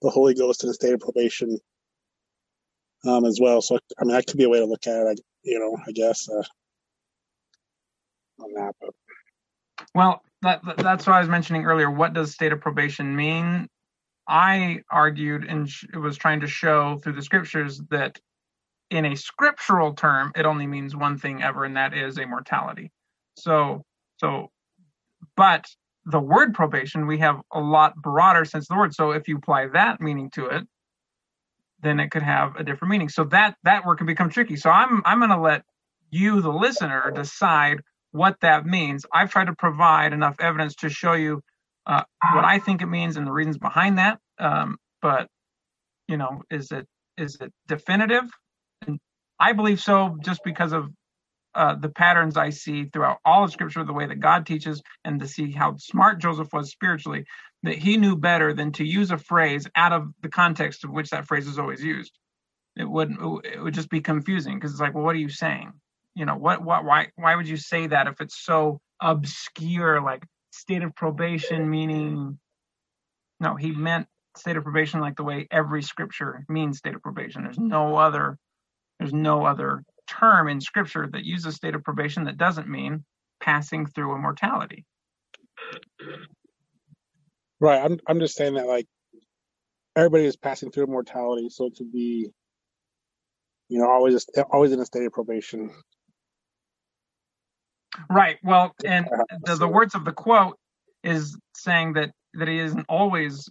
the holy ghost in a state of probation um, as well. So i mean that could be a way to look at it I, you know i guess uh, on that but well that, that's what i was mentioning earlier what does state of probation mean I argued and was trying to show through the scriptures that in a scriptural term, it only means one thing ever, and that is immortality. So, so, but the word probation, we have a lot broader sense of the word. So if you apply that meaning to it, then it could have a different meaning. So that that word can become tricky. So I'm I'm going to let you, the listener, decide what that means. I've tried to provide enough evidence to show you uh, what I think it means and the reasons behind that. Um, but you know, is it is it definitive? And I believe so, just because of uh, the patterns I see throughout all of Scripture, the way that God teaches, and to see how smart Joseph was spiritually, that he knew better than to use a phrase out of the context of which that phrase is always used. It wouldn't. It would just be confusing because it's like, well, what are you saying? You know, what, what, why, why would you say that if it's so obscure? Like, state of probation meaning no he meant state of probation like the way every scripture means state of probation there's no other there's no other term in scripture that uses state of probation that doesn't mean passing through immortality right i'm, I'm just saying that like everybody is passing through immortality so to be you know always always in a state of probation Right. Well, and the, the words of the quote is saying that that he isn't always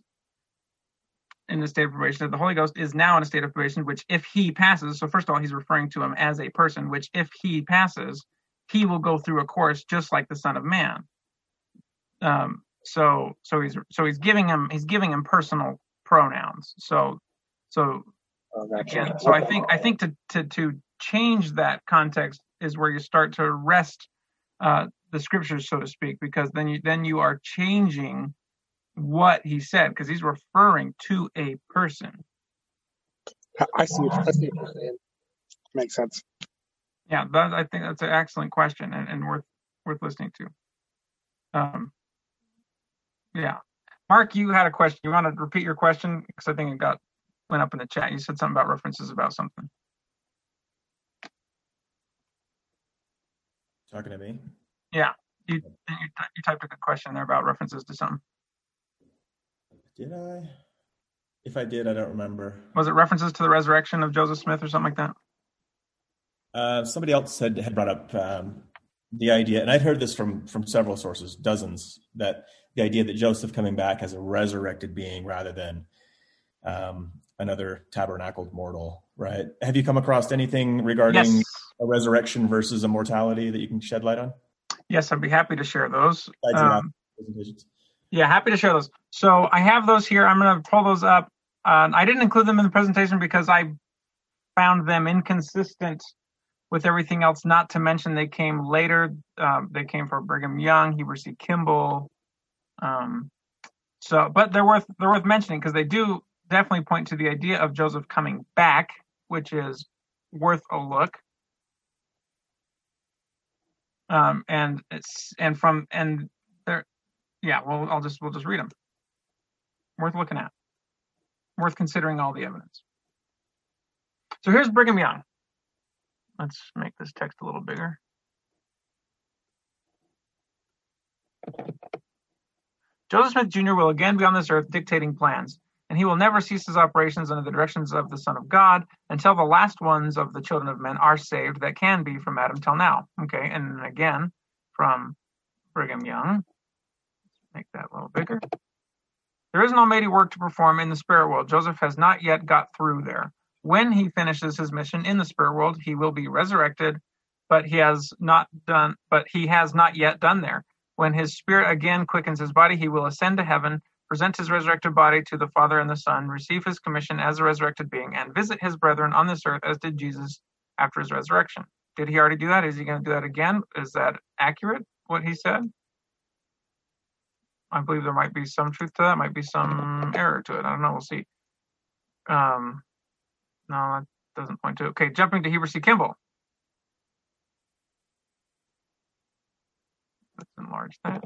in the state of probation, that the Holy Ghost is now in a state of probation, which if he passes, so first of all, he's referring to him as a person, which if he passes, he will go through a course just like the Son of Man. Um, so so he's so he's giving him he's giving him personal pronouns. So so Oh, again, so I think I think to to to change that context is where you start to wrest uh, the scriptures, so to speak, because then you then you are changing what he said because he's referring to a person. I see. What, I see what you're saying. Makes sense. Yeah, that, I think that's an excellent question and, and worth worth listening to. Um, yeah, Mark, you had a question. You want to repeat your question because I think it got went up in the chat. You said something about references about something. Talking to me? Yeah. You you, you typed a good question there about references to something. Did I? If I did, I don't remember. Was it references to the resurrection of Joseph Smith or something like that? Uh, somebody else had had brought up um, the idea, and I'd heard this from from several sources, dozens, that the idea that Joseph coming back as a resurrected being rather than um, another tabernacled mortal, right? Have you come across anything regarding Yes. A resurrection versus immortality that you can shed light on? Yes, I'd be happy to share those. Um, presentations? Yeah, happy to share those. So I have those here. I'm going to pull those up. Uh, I didn't include them in the presentation because I found them inconsistent with everything else. Not to mention they came later. Um, they came from Brigham Young, Heber C. Kimball. Um, so, but they're worth they're worth mentioning because they do definitely point to the idea of Joseph coming back, which is worth a look. Um, and it's and from and there yeah, well, I'll just we'll just read them. Worth looking at. Worth considering all the evidence. So here's Brigham Young. Let's make this text a little bigger. Joseph Smith Jr. will again be on this earth dictating plans, and he will never cease his operations under the directions of the Son of God until the last ones of the children of men are saved that can be from Adam till now. Okay, and again from Brigham Young make that a little bigger. There is an almighty work to perform in the spirit world. Joseph has not yet got through there. When he finishes his mission in the spirit world, he will be resurrected, but he has not done but he has not yet done there. When his spirit again quickens his body, he will ascend to heaven, present his resurrected body to the Father and the Son, receive his commission as a resurrected being, and visit his brethren on this earth as did Jesus after his resurrection. Did he already do that? Is he going to do that again? Is that accurate, what he said? I believe there might be some truth to that, might be some error to it. I don't know. We'll see. Um, no, that doesn't point to. Okay, jumping to Heber C. Kimball. Let's enlarge that.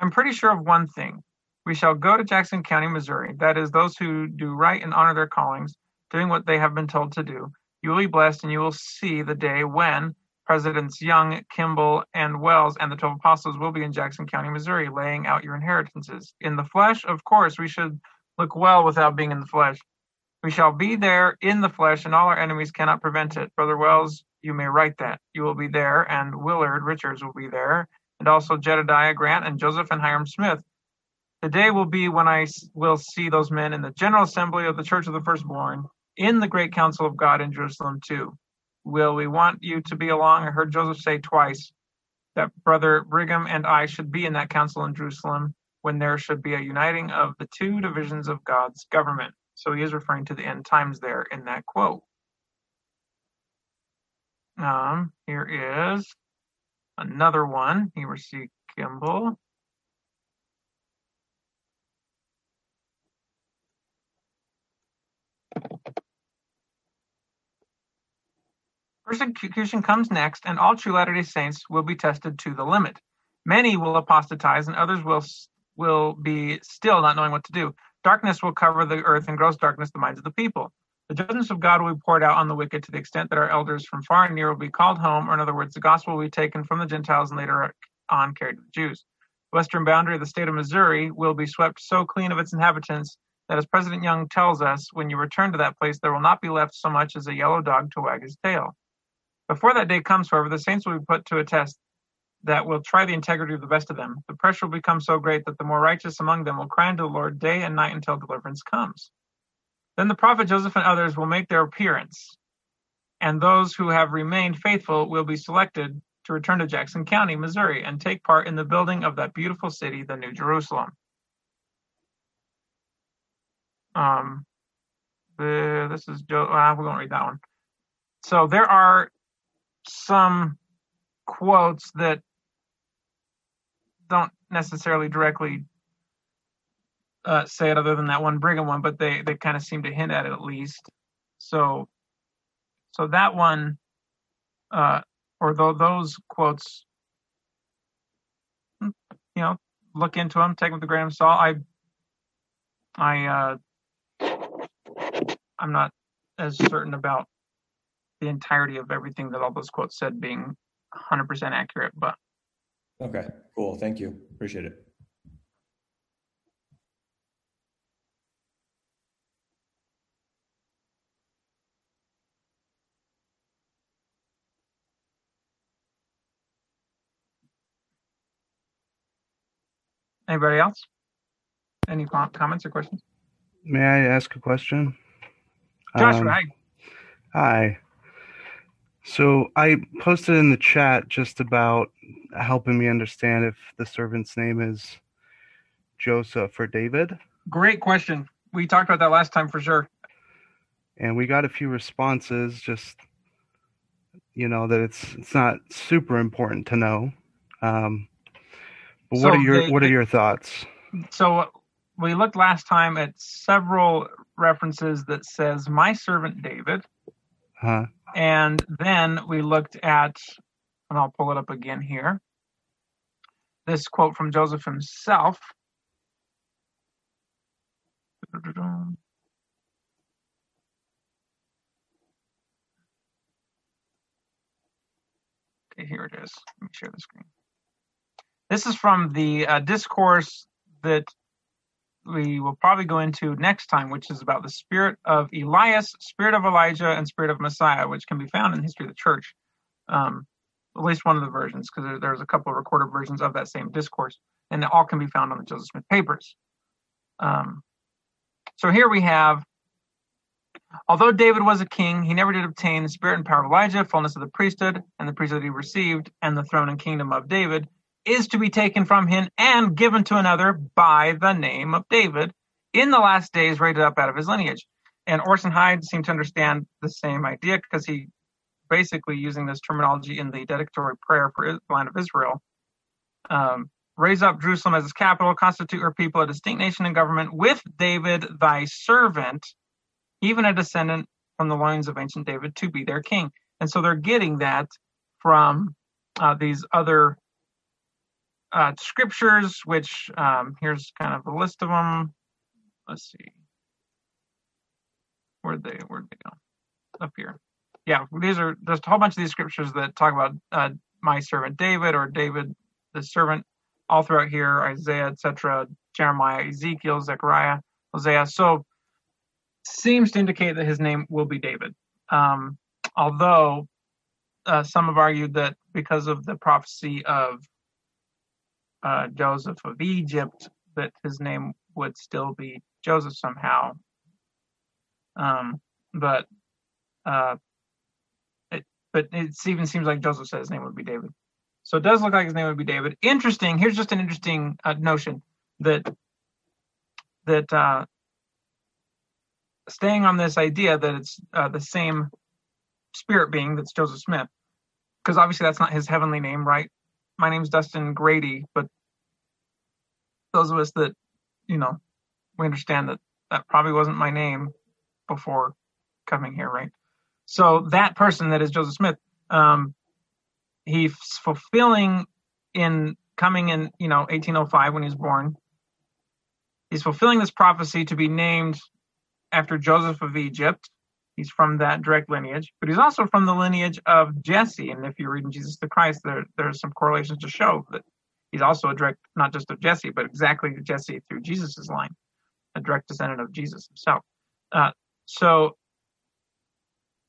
I'm pretty sure of one thing. We shall go to Jackson County, Missouri. That is, those who do right and honor their callings, doing what they have been told to do. You will be blessed, and you will see the day when Presidents Young, Kimball, and Wells and the 12 apostles will be in Jackson County, Missouri, laying out your inheritances. In the flesh, of course, we should look well without being in the flesh. We shall be there in the flesh, and all our enemies cannot prevent it. Brother Wells, you may write that. You will be there, and Willard Richards will be there, and also Jedediah Grant and Joseph and Hyrum Smith. The day will be when I will see those men in the General Assembly of the Church of the Firstborn, in the Great Council of God in Jerusalem, too. Will we want you to be along? I heard Joseph say twice that Brother Brigham and I should be in that council in Jerusalem when there should be a uniting of the two divisions of God's government. So he is referring to the end times there in that quote. Um, here is another one. Heber C. Kimball. Persecution comes next, and all true Latter day Saints will be tested to the limit. Many will apostatize, and others will will be still not knowing what to do. Darkness will cover the earth, and gross darkness the minds of the people. The judgments of God will be poured out on the wicked to the extent that our elders from far and near will be called home, or in other words, the gospel will be taken from the Gentiles and later on carried to the Jews. The western boundary of the state of Missouri will be swept so clean of its inhabitants that, as President Young tells us, when you return to that place, there will not be left so much as a yellow dog to wag his tail. Before that day comes, however, the saints will be put to a test. that will try the integrity of the best of them. The pressure will become so great that the more righteous among them will cry unto the Lord day and night until deliverance comes. Then the prophet Joseph and others will make their appearance, and those who have remained faithful will be selected to return to Jackson County, Missouri, and take part in the building of that beautiful city, the New Jerusalem. Um, the, this is Joe. Uh, we won't read that one. So there are some quotes that don't necessarily directly uh, say it other than that one Brigham one, but they, they kind of seem to hint at it at least. So, so that one, uh, or th- those quotes, you know, look into them, take them with a grain of salt. I, I, uh, I'm not as certain about the entirety of everything that all those quotes said being 100% accurate, but Okay, cool. Thank you. Appreciate it. anybody else? Any comments or questions? May I ask a question? Joshua, Um, hi. Hi. So I posted in the chat just about helping me understand if the servant's name is Joseph or David. Great question. We talked about that last time for sure. And we got a few responses, just you know, that it's it's not super important to know. Um, but what So are your they- what are your thoughts? So we looked last time at several references that says my servant David, Huh? and then we looked at, and I'll pull it up again here. This quote from Joseph himself. Okay, here it is. Let me share the screen. This is from the uh, discourse that we will probably go into next time, which is about the spirit of Elias, spirit of Elijah, and spirit of Messiah, which can be found in the history of the church. Um, at least one of the versions, because there, there's a couple of recorded versions of that same discourse, and they all can be found on the Joseph Smith papers. Um, so here we have, although David was a king, he never did obtain the spirit and power of Elijah, fullness of the priesthood, and the priesthood he received, and the throne and kingdom of David is to be taken from him and given to another by the name of David in the last days raised up out of his lineage. And Orson Hyde seemed to understand the same idea because he basically using this terminology in the dedicatory prayer for the land of Israel. Um, raise up Jerusalem as its capital, constitute her people a distinct nation and government with David thy servant, even a descendant from the loins of ancient David, to be their king. And so they're getting that from uh, these other uh, scriptures, which um, here's kind of a list of them. Let's see. Where'd they, where'd they go? Up here. Yeah, these are just a whole bunch of these scriptures that talk about uh, my servant David or David the servant all throughout here, Isaiah, etc., Jeremiah, Ezekiel, Zechariah, Hosea. So seems to indicate that his name will be David. Um, although uh, some have argued that because of the prophecy of uh, Joseph of Egypt, that his name would still be Joseph somehow. Um, but uh, it, but it even seems like Joseph said his name would be David. So it does look like his name would be David. Interesting. Here's just an interesting uh, notion that that uh, staying on this idea that it's uh, the same spirit being that's Joseph Smith, because obviously that's not his heavenly name, right? My name's Dustin Grady, but those of us that you know we understand that that probably wasn't my name before coming here, right? So that person that is Joseph Smith, um, he's fulfilling in coming in, you know, 1805 when he's born. He's fulfilling this prophecy to be named after Joseph of Egypt. He's from that direct lineage, but he's also from the lineage of Jesse. And if you're reading Jesus the Christ, there there's some correlations to show that he's also a direct, not just of Jesse, but exactly Jesse through Jesus's line, a direct descendant of Jesus himself. Uh, so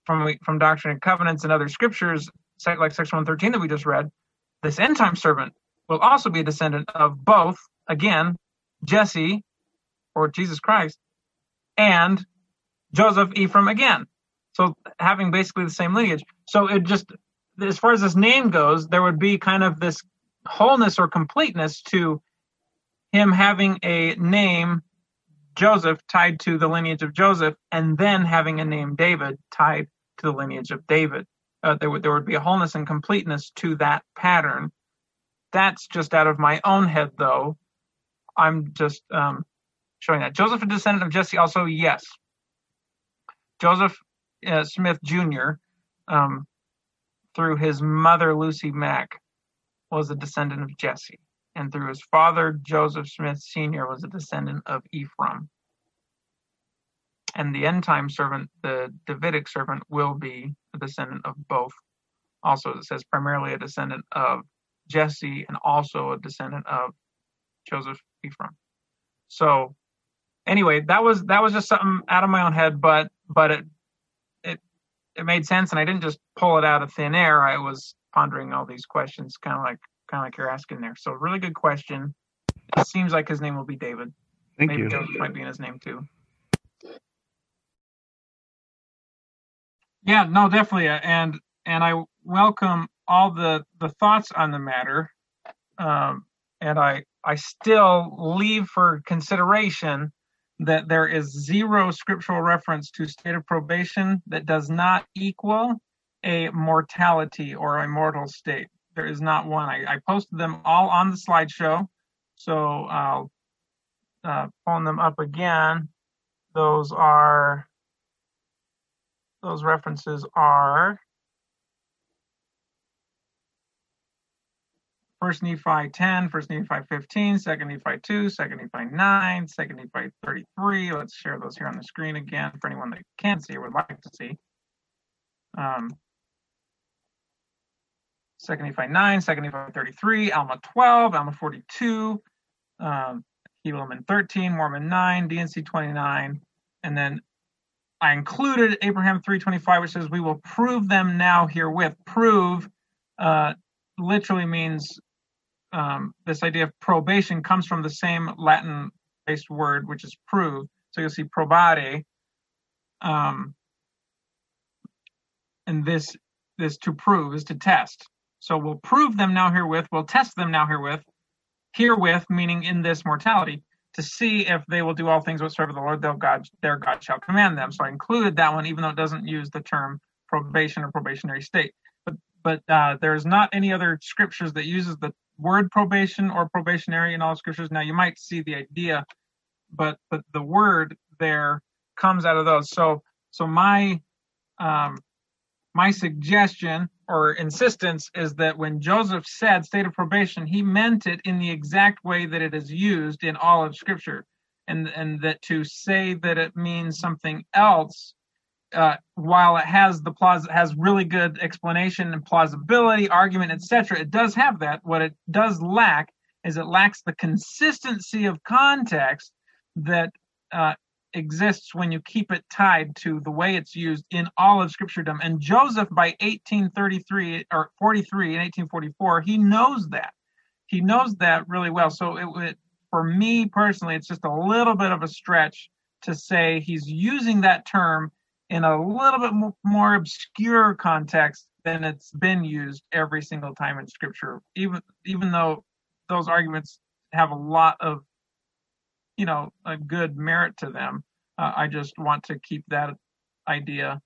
from from Doctrine and Covenants and other scriptures, like section 113 that we just read, this end time servant will also be a descendant of both, again, Jesse or Jesus Christ and Joseph Ephraim again. So having basically the same lineage. So it just, as far as this name goes, there would be kind of this wholeness or completeness to him having a name Joseph tied to the lineage of Joseph, and then having a name David tied to the lineage of David. Uh, there would there would be a wholeness and completeness to that pattern. That's just out of my own head, though. I'm just um, showing that Joseph, a descendant of Jesse, also yes. Joseph uh, Smith Jr. Um, through his mother Lucy Mack was a descendant of Jesse and through his father Joseph Smith Sr. was a descendant of Ephraim. And the end time servant, the Davidic servant, will be a descendant of both. Also, it says primarily a descendant of Jesse and also a descendant of Joseph Ephraim. So anyway, that was that was just something out of my own head, but but it it it made sense and I didn't just pull it out of thin air. I was pondering all these questions kind of like kind of like you're asking there. So really good question. It seems like his name will be David. Thank Maybe you. Joseph might be in his name too. Yeah, no, definitely, uh, and and I welcome all the the thoughts on the matter, um, and I I still leave for consideration that there is zero scriptural reference to state of probation that does not equal a mortality or a mortal state. There is not one. I, I posted them all on the slideshow, so I'll uh, phone them up again. Those are those references are First Nephi 10, First Nephi 15, Second Nephi 2, Second Nephi 9, Second Nephi 33. Let's share those here on the screen again for anyone that can see or would like to see. Um, Second Nephi 9, Second Nephi 33, Alma 12, Alma 42, um, Helaman 13, Mormon 9, D&C 29, and then I included Abraham 325, which says, "We will prove them now herewith." Prove uh, literally means um, this idea of probation comes from the same Latin-based word, which is prove. So you'll see probare, um, and this this to prove is to test. So we'll prove them now herewith. We'll test them now herewith. Herewith meaning in this mortality to see if they will do all things whatsoever the Lord their God, their God shall command them. So I included that one, even though it doesn't use the term probation or probationary state. But but uh, there's not any other scriptures that uses the word probation or probationary in all scriptures. Now you might see the idea, but but the word there comes out of those. So so my um, my suggestion or insistence is that when Joseph said state of probation, he meant it in the exact way that it is used in all of Scripture, and and that to say that it means something else, uh, while it has the plaus has really good explanation and plausibility, argument, etc., it does have that. What it does lack is it lacks the consistency of context that uh, exists when you keep it tied to the way it's used in all of scripturedom. And Joseph, by 1833 or 43 in 1844, he knows that. He knows that really well. So it, it for me personally, it's just a little bit of a stretch to say he's using that term in a little bit more obscure context than it's been used every single time in scripture even even though those arguments have a lot of you know a good merit to them uh, i just want to keep that idea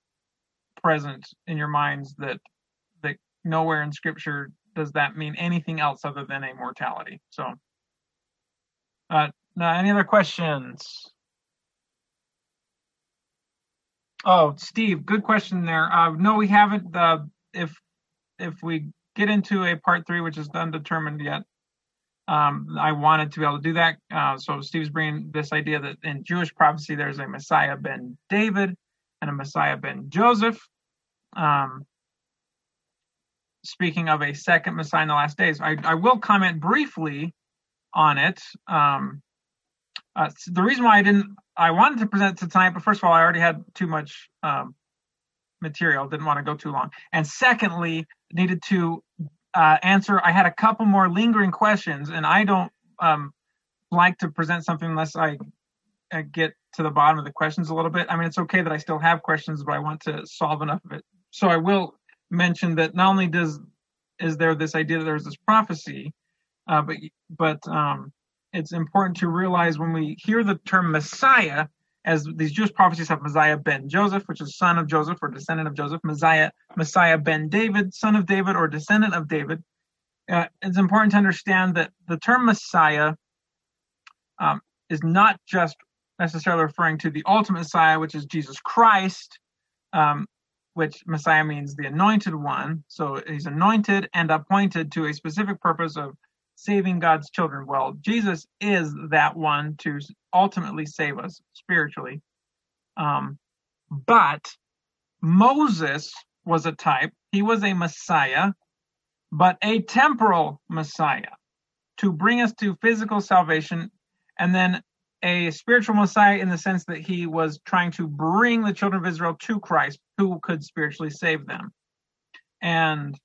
present in your minds that that nowhere in scripture does that mean anything else other than a mortality. So uh now any other questions oh steve good question there uh no we haven't uh if if we get into a part three which is undetermined yet um, I wanted to be able to do that. Uh, so Steve's bringing this idea that in Jewish prophecy there's a Messiah ben David and a Messiah ben Joseph. Um, speaking of a second Messiah in the last days, I, I will comment briefly on it. Um, uh, the reason why I didn't, I wanted to present it tonight, but first of all, I already had too much um, material, didn't want to go too long, and secondly, needed to uh, answer. I had a couple more lingering questions, and I don't um, like to present something unless I get to the bottom of the questions a little bit. I mean, it's okay that I still have questions, but I want to solve enough of it. So I will mention that not only does is there this idea that there's this prophecy, uh, but but um, it's important to realize when we hear the term Messiah, as these Jewish prophecies have Messiah ben Joseph, which is son of Joseph or descendant of Joseph, Messiah Messiah ben David, son of David or descendant of David. Uh, it's important to understand that the term Messiah um, is not just necessarily referring to the ultimate Messiah, which is Jesus Christ, um, which Messiah means the anointed one. So he's anointed and appointed to a specific purpose of saving God's children. Well, Jesus is that one to ultimately save us spiritually. Um, but Moses was a type, he was a Messiah, but a temporal Messiah to bring us to physical salvation and then a spiritual Messiah in the sense that he was trying to bring the children of Israel to Christ who could spiritually save them. And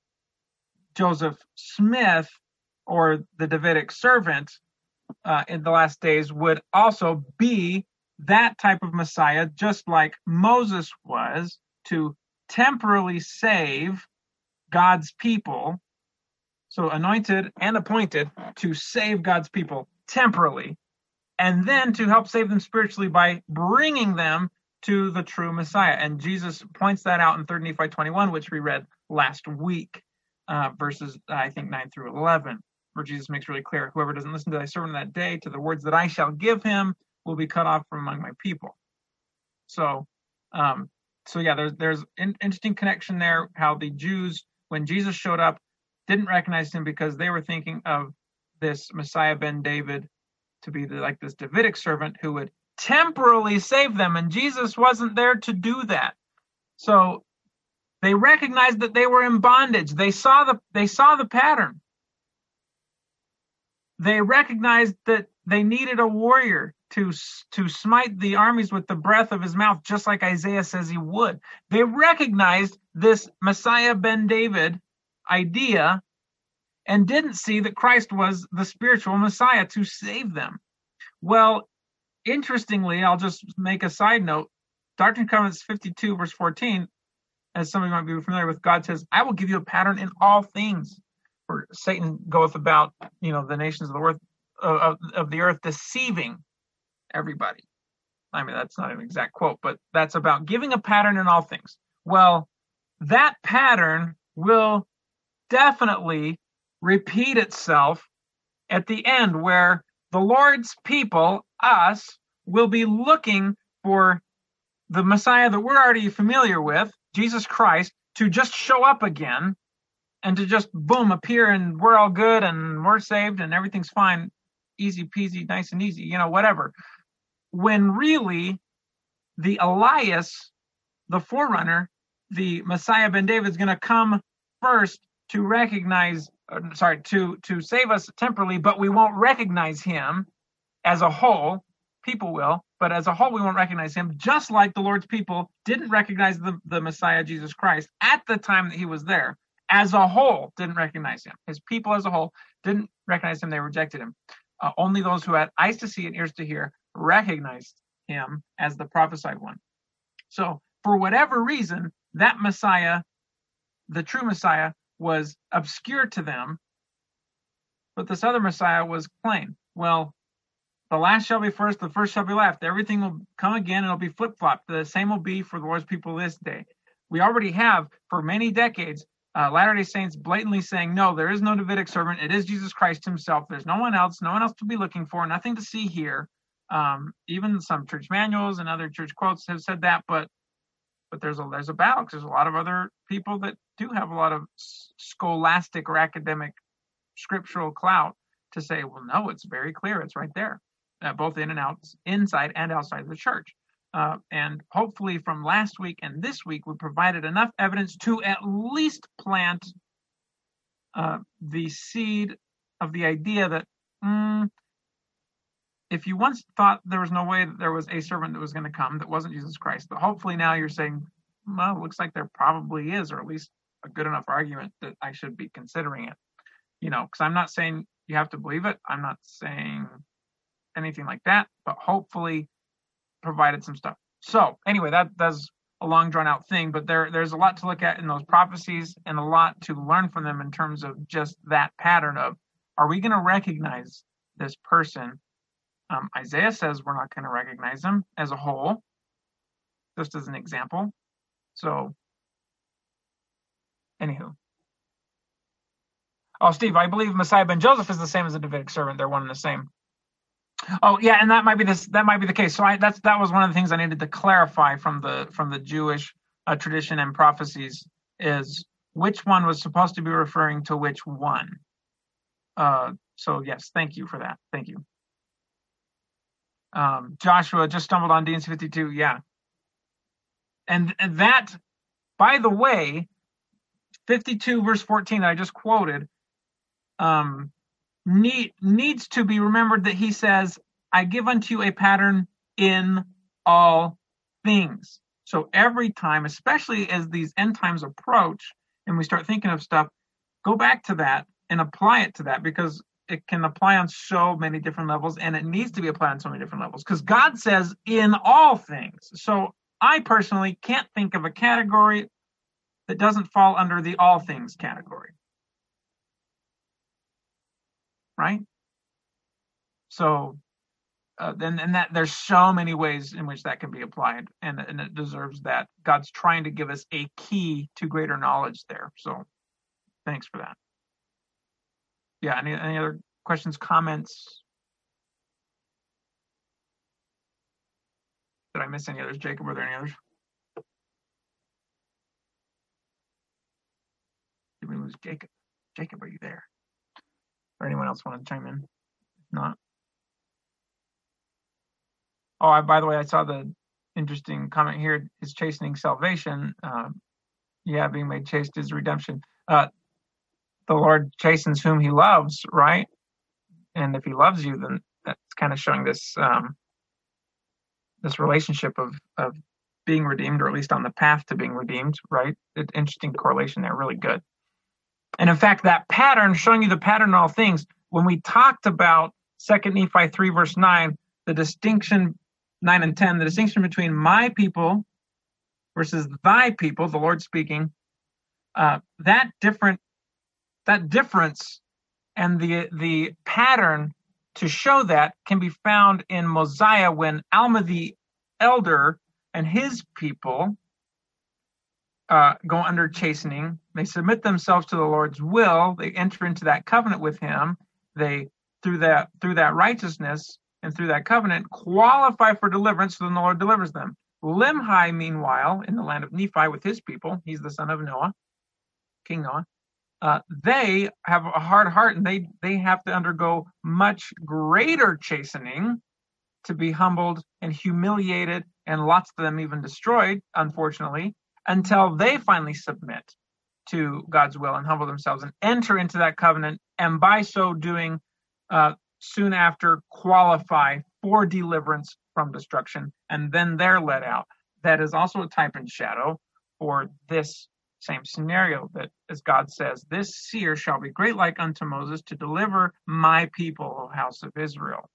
Joseph Smith, or the Davidic servant uh, in the last days, would also be that type of Messiah, just like Moses was, to temporarily save God's people. So anointed and appointed to save God's people temporally and then to help save them spiritually by bringing them to the true Messiah. And Jesus points that out in 3 Nephi 21, which we read last week, uh, verses, I think, 9 through 11, where Jesus makes really clear whoever doesn't listen to thy servant that day, to the words that I shall give him, will be cut off from among my people. So, um, so yeah, there's there's an interesting connection there. How the Jews, when Jesus showed up, didn't recognize him because they were thinking of this Messiah ben David to be the, like this Davidic servant who would temporarily save them, and Jesus wasn't there to do that. So they recognized that they were in bondage. They saw the they saw the pattern. They recognized that they needed a warrior to to smite the armies with the breath of his mouth, just like Isaiah says he would. They recognized this Messiah ben David idea and didn't see that Christ was the spiritual Messiah to save them. Well, interestingly, I'll just make a side note. Doctrine and Covenants 52, verse 14, as some of you might be familiar with, God says, I will give you a pattern in all things. Satan goeth about, you know, the nations of the earth of, of the earth deceiving everybody. I mean, that's not an exact quote, but that's about giving a pattern in all things. Well, that pattern will definitely repeat itself at the end, where the Lord's people, us, will be looking for the Messiah that we're already familiar with, Jesus Christ, to just show up again and to just boom appear and we're all good and we're saved and everything's fine, easy peasy, nice and easy, you know, whatever. When really the Elias, the forerunner, the Messiah ben David is going to come first to recognize uh, sorry, to to save us temporarily, but we won't recognize him as a whole. People will, but as a whole, we won't recognize him. Just like the Lord's people didn't recognize the, the Messiah Jesus Christ at the time that he was there. As a whole, didn't recognize him. His people as a whole didn't recognize him. They rejected him. Uh, only those who had eyes to see and ears to hear recognized him as the prophesied one. So, for whatever reason, that Messiah, the true Messiah, was obscure to them, but this other Messiah was plain. Well, the last shall be first, the first shall be last. Everything will come again, it'll be flip flopped. The same will be for the Lord's people this day. We already have, for many decades, uh, Latter day Saints blatantly saying, no, there is no Davidic servant. It is Jesus Christ himself. There's no one else, no one else to be looking for, nothing to see here. Um, even some church manuals and other church quotes have said that, but but there's a there's a because there's a lot of other people that do have a lot of scholastic or academic scriptural clout to say, well, no, it's very clear, it's right there, uh, both in and out, inside and outside of the church. Uh, and hopefully, from last week and this week, we provided enough evidence to at least plant uh, the seed of the idea that mm, if you once thought there was no way that there was a servant that was going to come that wasn't Jesus Christ, but hopefully now you're saying, well, it looks like there probably is, or at least a good enough argument that I should be considering it. You know, because I'm not saying you have to believe it. I'm not saying anything like that, but hopefully provided some stuff. So anyway, that that's a long drawn out thing, but there there's a lot to look at in those prophecies and a lot to learn from them in terms of just that pattern of are we going to recognize this person? Um, Isaiah says we're not going to recognize them as a whole, just as an example. So, anywho. Oh, Steve, I believe Messiah ben Joseph is the same as a Davidic servant. They're one and the same. Oh yeah, and that might be this. That might be the case. So I, that's that was one of the things I needed to clarify from the from the Jewish uh, tradition and prophecies is which one was supposed to be referring to which one. Uh, so yes, thank you for that. Thank you. Um, Joshua just stumbled on D&C 52. Yeah, and, and that, by the way, 52 verse 14 that I just quoted. Um, need, needs to be remembered that he says, I give unto you a pattern in all things. So every time, especially as these end times approach and we start thinking of stuff, go back to that and apply it to that because it can apply on so many different levels and it needs to be applied on so many different levels because God says in all things. So I personally can't think of a category that doesn't fall under the all things category right? So uh, then and that there's so many ways in which that can be applied and, and it deserves that. God's trying to give us a key to greater knowledge there so thanks for that. Yeah any, any other questions comments? Did i miss any others? Jacob were there any others? Did we lose jacob? Jacob are you there or anyone else want to chime in? Not. Oh, I, by the way, I saw the interesting comment here. Is chastening salvation? Uh, yeah, being made chaste is redemption. Uh, the Lord chastens whom He loves, right? And if He loves you, then that's kind of showing this um, this relationship of of being redeemed, or at least on the path to being redeemed, right? It, interesting correlation there, really good. And in fact, that pattern, showing you the pattern in all things, when we talked about Second Nephi 3, verse 9, the distinction, 9 and 10, the distinction between my people versus thy people, the Lord speaking, uh, that different that difference and the the pattern to show that can be found in Mosiah when Alma the elder and his people uh, go under chastening. They submit themselves to the Lord's will. They enter into that covenant with Him. They through that through that righteousness and through that covenant qualify for deliverance. So then the Lord delivers them. Limhi, meanwhile, in the land of Nephi with his people, he's the son of Noah, King Noah. Uh, they have a hard heart and they they have to undergo much greater chastening to be humbled and humiliated and lots of them even destroyed unfortunately until they finally submit to God's will and humble themselves and enter into that covenant, and by so doing, uh, soon after qualify for deliverance from destruction, and then they're let out. That is also a type and shadow for this same scenario that, as God says, this seer shall be great like unto Moses to deliver my people, O house of Israel.